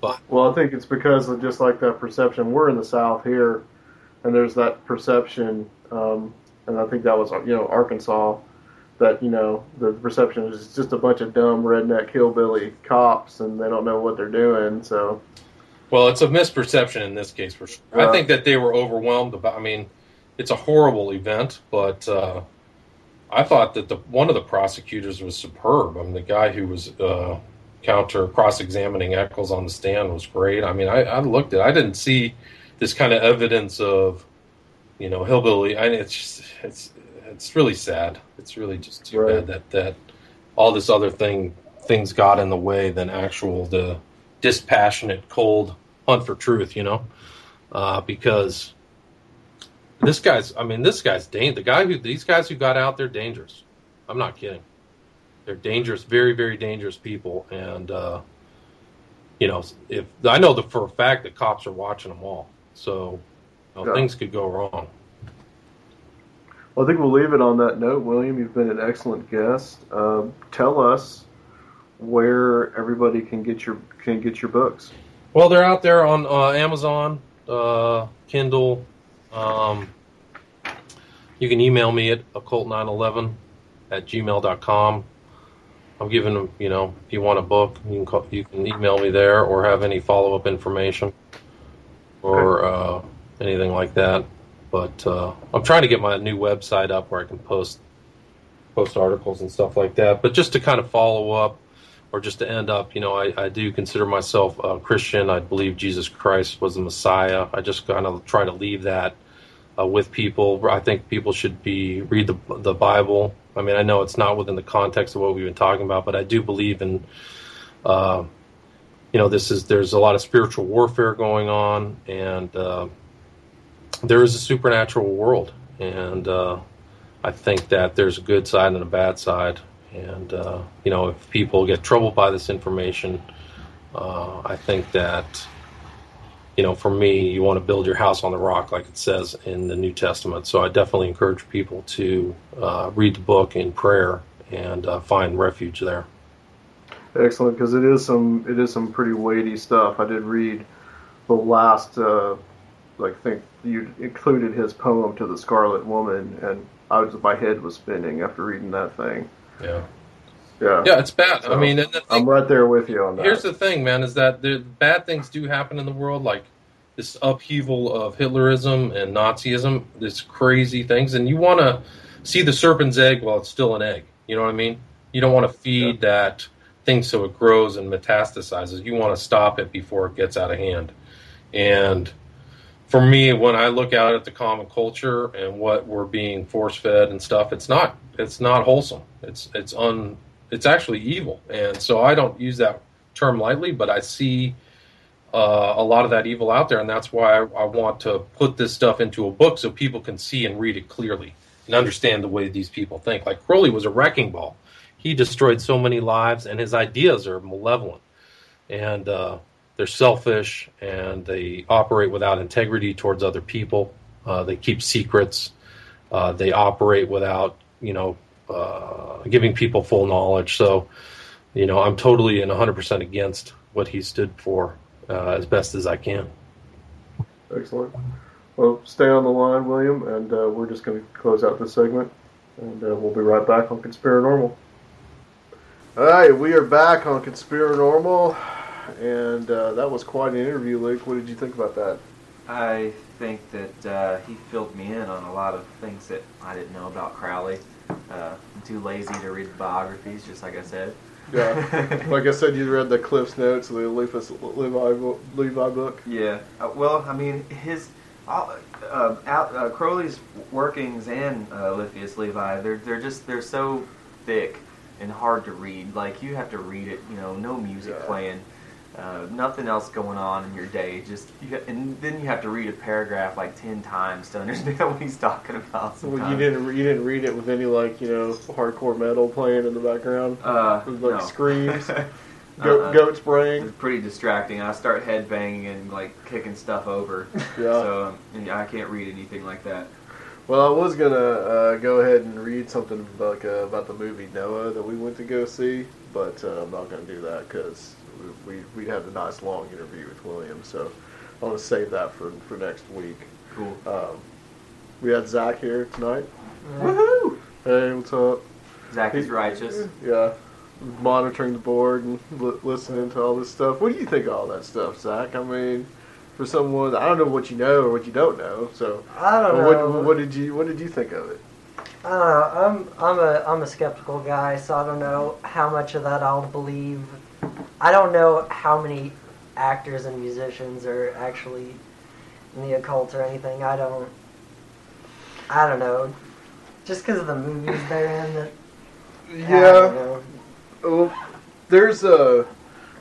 But Well, I think it's because of just like that perception. We're in the South here, and there's that perception, um, and I think that was you know Arkansas, that you know the perception is just a bunch of dumb redneck hillbilly cops, and they don't know what they're doing. So Well, it's a misperception in this case for sure. Yeah. I think that they were overwhelmed about. I mean, it's a horrible event, but uh, I thought that the one of the prosecutors was superb. I mean, the guy who was uh, counter cross-examining Echols on the stand was great. I mean, I, I looked at. I didn't see this kind of evidence of, you know, hillbilly. I it's just, it's it's really sad. It's really just too Right. bad that that all this other thing things got in the way than actual the dispassionate, cold hunt for truth. You know, uh, because this guy's. I mean, this guy's dang. The guy who these guys who got out, they're dangerous. I'm not kidding. They're dangerous, very, very dangerous people, and uh, you know, if I know the, for a fact that cops are watching them all, so you know, Yeah. things could go wrong. Well, I think we'll leave it on that note, William. You've been an excellent guest. Um, tell us where everybody can get your can get your books. Well, they're out there on uh, Amazon, uh, Kindle. Um, you can email me at occult911 at gmail.com. I'm giving them, you know, if you want a book, you can call, you can email me there or have any follow up information or uh, anything like that. But uh, I'm trying to get my new website up where I can post post articles and stuff like that. But just to kind of follow up, or just to end up, you know, I, I do consider myself a Christian. I believe Jesus Christ was the Messiah. I just kind of try to leave that uh, with people. I think people should be read the the Bible. I mean, I know it's not within the context of what we've been talking about, but I do believe in, uh, you know, this is there's a lot of spiritual warfare going on, and uh, there is a supernatural world, and uh, I think that there's a good side and a bad side. And uh, you know, if people get troubled by this information, uh, I think that you know, for me, you want to build your house on the rock, like it says in the New Testament. So I definitely encourage people to uh, read the book in prayer and uh, find refuge there. Excellent, because it is some it is some pretty weighty stuff. I did read the last, uh, like, think you included his poem to the Scarlet Woman, and I was my head was spinning after reading that thing. Yeah, Yeah, yeah, it's bad. I mean, thing, I'm right there with you on that. Here's the thing, man, is that the bad things do happen in the world, like this upheaval of Hitlerism and Nazism, this crazy things, and you want to see the serpent's egg while it's still an egg. You know what I mean? You don't want to feed that thing so it grows and metastasizes. You want to stop it before it gets out of hand. And for me, when I look out at the common culture and what we're being force fed and stuff, it's not it's not wholesome. It's it's un it's actually evil. And so I don't use that term lightly, but I see uh, a lot of that evil out there, and that's why I, I want to put this stuff into a book so people can see and read it clearly and understand the way these people think. Like Crowley was a wrecking ball. He destroyed so many lives, and his ideas are malevolent, and uh, they're selfish, and they operate without integrity towards other people. Uh, they keep secrets. Uh, they operate without, you know, uh, giving people full knowledge. So, you know, I'm totally and 100% against what he stood for uh, as best as I can. Excellent. Well, stay on the line, William, and uh, we're just going to close out this segment, and uh, we'll be right back on Conspiranormal. All right, we are back on Conspiranormal, and uh, that was quite an interview, Luke. What did you think about that? I think that uh, he filled me in on a lot of things that I didn't know about Crowley. Uh, too lazy to read biographies, just like I said. Yeah, like I said, you read the Cliff's Notes the Levi, Levi, Levi book. Yeah. Uh, well, I mean, his uh, uh, out, uh, Crowley's workings and uh, Eliphas Levi, they're they're just they're so thick and hard to read. Like you have to read it. You know, no music Yeah. playing, uh, nothing else going on in your day. Just you, and then you have to read a paragraph like ten times to understand what he's talking about. Well, you didn't you didn't read it with any like you know hardcore metal playing in the background, Uh, with like no. screams, goat, Uh-uh. goats braying. It's pretty distracting. I start headbanging and like kicking stuff over. Yeah. So um, and I can't read anything like that. Well, I was gonna uh, go ahead and read something like uh, about the movie Noah that we went to go see, but uh, I'm not gonna do that because we, we we had a nice long interview with William, so I want to save that for for next week. Cool. Um, we had Zach here tonight. Woohoo! Hey, what's up? Zach is righteous. Yeah, monitoring the board and li- listening to all this stuff. What do you think of all that stuff, Zach? I mean, for someone I don't know what you know or what you don't know. So, I don't what, know. what did you what did you think of it? I don't know. I'm I'm a I'm a skeptical guy, so I don't know how much of that I'll believe. I don't know how many actors and musicians are actually in the occult or anything. I don't. I don't know. Just because of the movies they're in, that Yeah. Well, there's a.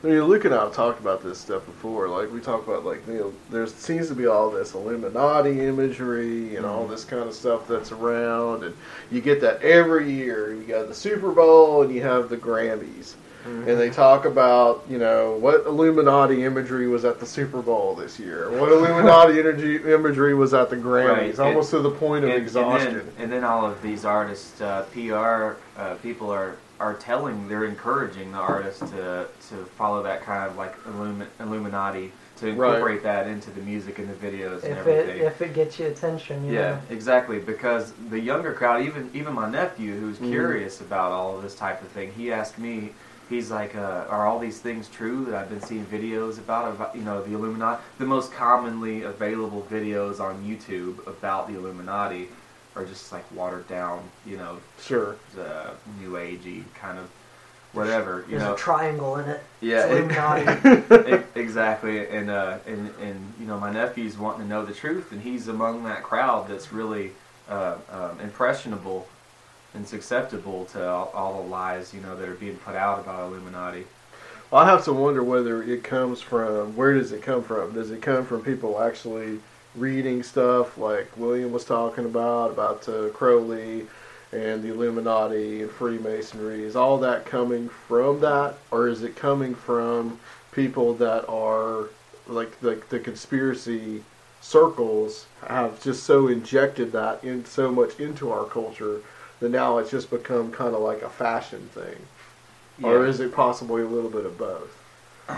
I mean, Luke and I have talked about this stuff before. Like we talk about, like you know, there seems to be all this Illuminati imagery and all mm-hmm. this kind of stuff that's around, and you get that every year. You got the Super Bowl and you have the Grammys, and they talk about you know what Illuminati imagery was at the Super Bowl this year, what Illuminati energy imagery was at the Grammys, Right, almost to the point of and, exhaustion. And then, and then all of these artists, uh, PR uh, people are are telling, they're encouraging the artists to to follow that kind of like Illumi- Illuminati to Right. incorporate that into the music and the videos and If it everything. if it gets you attention, you Yeah, know. exactly. Because the younger crowd, even even my nephew, who's Mhm. curious about all of this type of thing, he asked me. He's like, uh, "Are all these things true that I've been seeing videos about? About you know the Illuminati. The most commonly available videos on YouTube about the Illuminati are just like watered down, you know, Sure. the new agey kind of whatever, you There's know. a triangle in it. Yeah, It's it- Illuminati. E- exactly and uh and and you know my nephew's wanting to know the truth and he's among that crowd that's really uh, um, impressionable and susceptible to all, all the lies you know that are being put out about illuminati Well, I have to wonder whether it comes from where does it come from? Does it come from people actually reading stuff like William was talking about about uh, Crowley and the Illuminati and Freemasonry? Is all that coming from that, or is it coming from people that are like like the conspiracy circles have just so injected that in so much into our culture that now it's just become kind of like a fashion thing? Or is it possibly a little bit of both?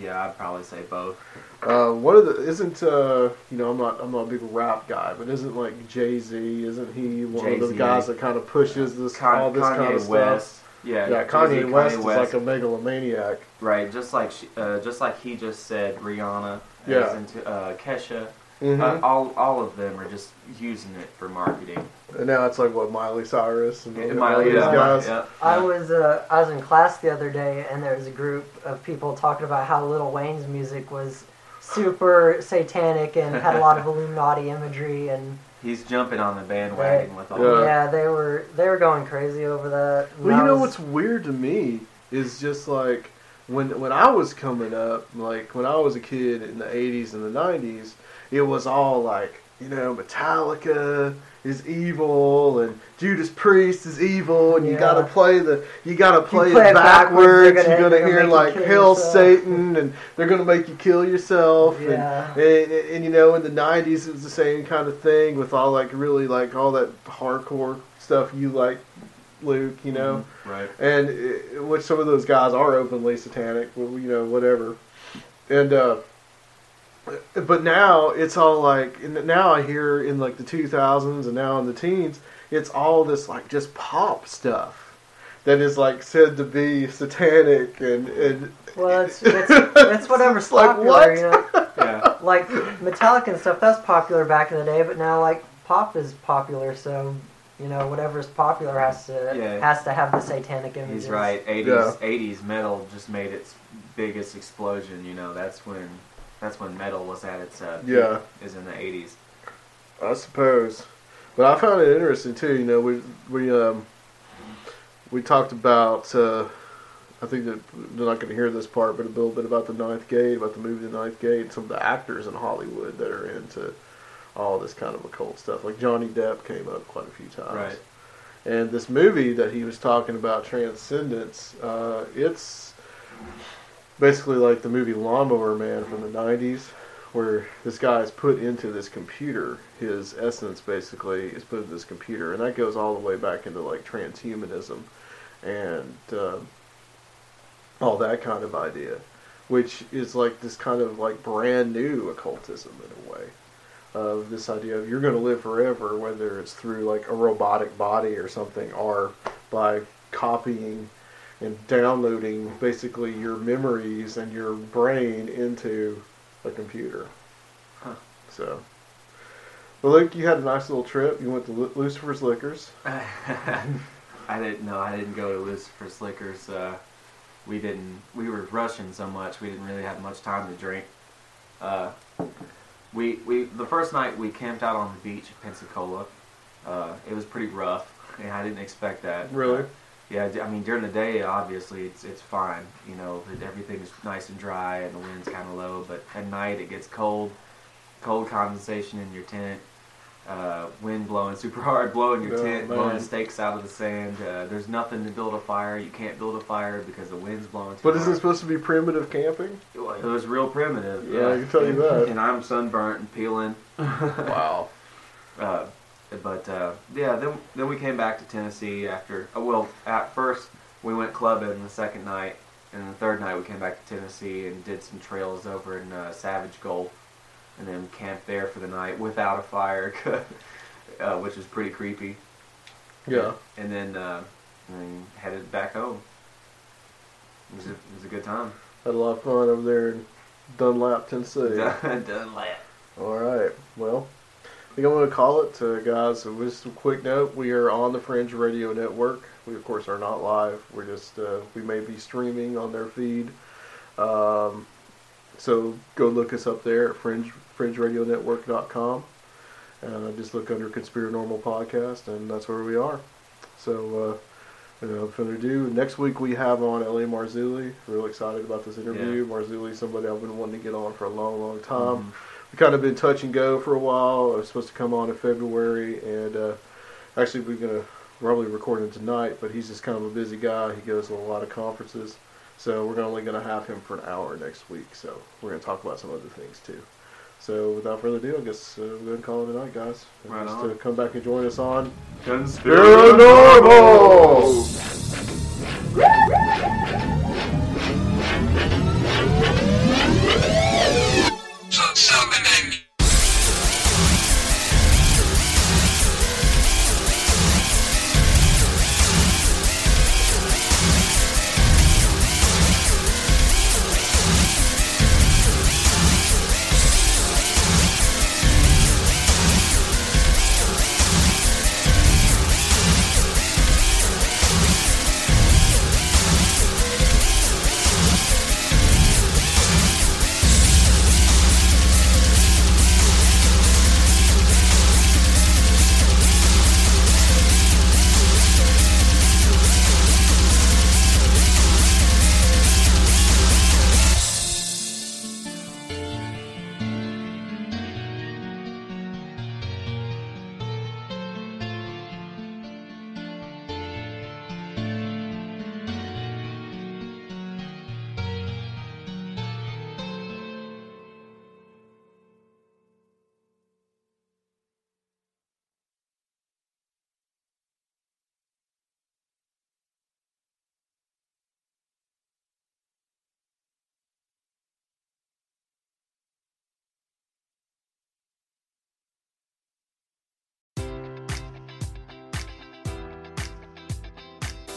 yeah i'd probably say both Uh, one of the isn't uh, you know I'm not I'm not a big rap guy, but isn't like Jay Z? Isn't he one of the guys that kind of pushes this Con- all this kanye kind of west stuff? yeah Yeah, Jay-Z, Kanye West is like a megalomaniac. right just like she, uh, just like he just said rihanna Yeah. is into uh, kesha hmm uh, all all of them are just using it for marketing and now it's like what Miley Cyrus and, And Miley, these yeah, guys. yeah, I was uh, I was in class the other day, and there was a group of people talking about how Little Wayne's music was super satanic and had a lot of Illuminati imagery, and he's jumping on the bandwagon with all Yeah. yeah, they were they were going crazy over that. And Well, you know was- what's weird to me is just like when when I was coming up, like when I was a kid in the '80s and the '90s, it was all like you know Metallica is evil and Judas Priest is evil, and you gotta play the you gotta play, play it it backwards, backwards. they're gonna- You're gonna hear you like hell yourself." Satan," and they're gonna make you kill yourself. and- Yeah. and, and, and, you know in the 90s it was the same kind of thing with all like really like all that hardcore stuff you like luke you know right and uh, which some of those guys are openly satanic you know whatever and uh but now it's all like now i hear in like the 2000s and now in the teens it's all this like just pop stuff that is like said to be satanic and and well, it's it's, it's whatever's It's like, popular, what? you know. yeah Like Metallica and stuff, that's popular back in the day, but now like pop is popular, so you know whatever's popular has to Yeah. has to have the satanic images. He's right. 80s, Yeah. 80s metal just made its biggest explosion. You know, that's when that's when metal was at its uh, Yeah. is in the 80s. I suppose. But I found it interesting too. You know, we we um we talked about. Uh, I think that they're not going to hear this part, but a little bit about the Ninth Gate, about the movie The Ninth Gate, and some of the actors in Hollywood that are into all this kind of occult stuff. Like Johnny Depp came up quite a few times. Right. And this movie that he was talking about, Transcendence, uh, it's basically like the movie Lawnmower Man from the 90s, where this guy is put into this computer. His essence basically is put into this computer. And that goes all the way back into like transhumanism and uh, all that kind of idea, which is like this kind of like brand new occultism in a way of this idea of you're going to live forever, whether it's through like a robotic body or something, or by copying and downloading basically your memories and your brain into a computer. Huh. So, well, Luke, you had a nice little trip. You went to Lu- Lucifer's Liquors. I didn't know. I didn't go to Lucifer's Liquors. Uh, we didn't. We were rushing so much. We didn't really have much time to drink. Uh, we we the first night we camped out on the beach at Pensacola. Uh, it was pretty rough, and I didn't expect that. Really? Yeah, I mean during the day, obviously it's it's fine. You know, that everything's nice and dry and the wind's kind of low. But at night it gets cold, cold condensation in your tent, uh, wind blowing super hard, blowing your Oh, tent, man. blowing stakes out of the sand. Uh, there's nothing to build a fire. You can't build a fire because the wind's blowing. Too But is it supposed to be primitive camping? It was real primitive. Yeah, Yeah, I can tell you that. And I'm sunburnt and peeling. Wow. Uh, but uh, yeah, then then we came back to Tennessee after. Uh, well, at first we went clubbing the second night, and the third night we came back to Tennessee and did some trails over in uh, Savage Gulf, and then camped there for the night without a fire, uh, which was pretty creepy. Yeah. And then uh, and then headed back home. It was a, it was a good time. Had a lot of fun over there in Dunlap, Tennessee. Done. All right. Well, think I'm going to call it, uh, guys. So just a quick note: we are on the Fringe Radio Network. We, of course, are not live. We're just uh, we may be streaming on their feed. Um, so go look us up there at fringe fringeradionetwork.com. Uh, just look under Conspiranormal Podcast, and that's where we are. So, uh, without further ado, next week we have on L.A. Marzulli. Real excited about this interview. Marzulli, somebody I've been wanting to get on for a long, long time we kind of been touch and go for a while. I was supposed to come on in February, and uh, actually we're gonna probably record him tonight. But he's just kind of a busy guy. He goes to a lot of conferences, so we're only gonna have him for an hour next week. So we're gonna talk about some other things too. So without further ado, I guess uh, we're gonna call it a night, guys. Right just on. to come back and join us on Paranormal!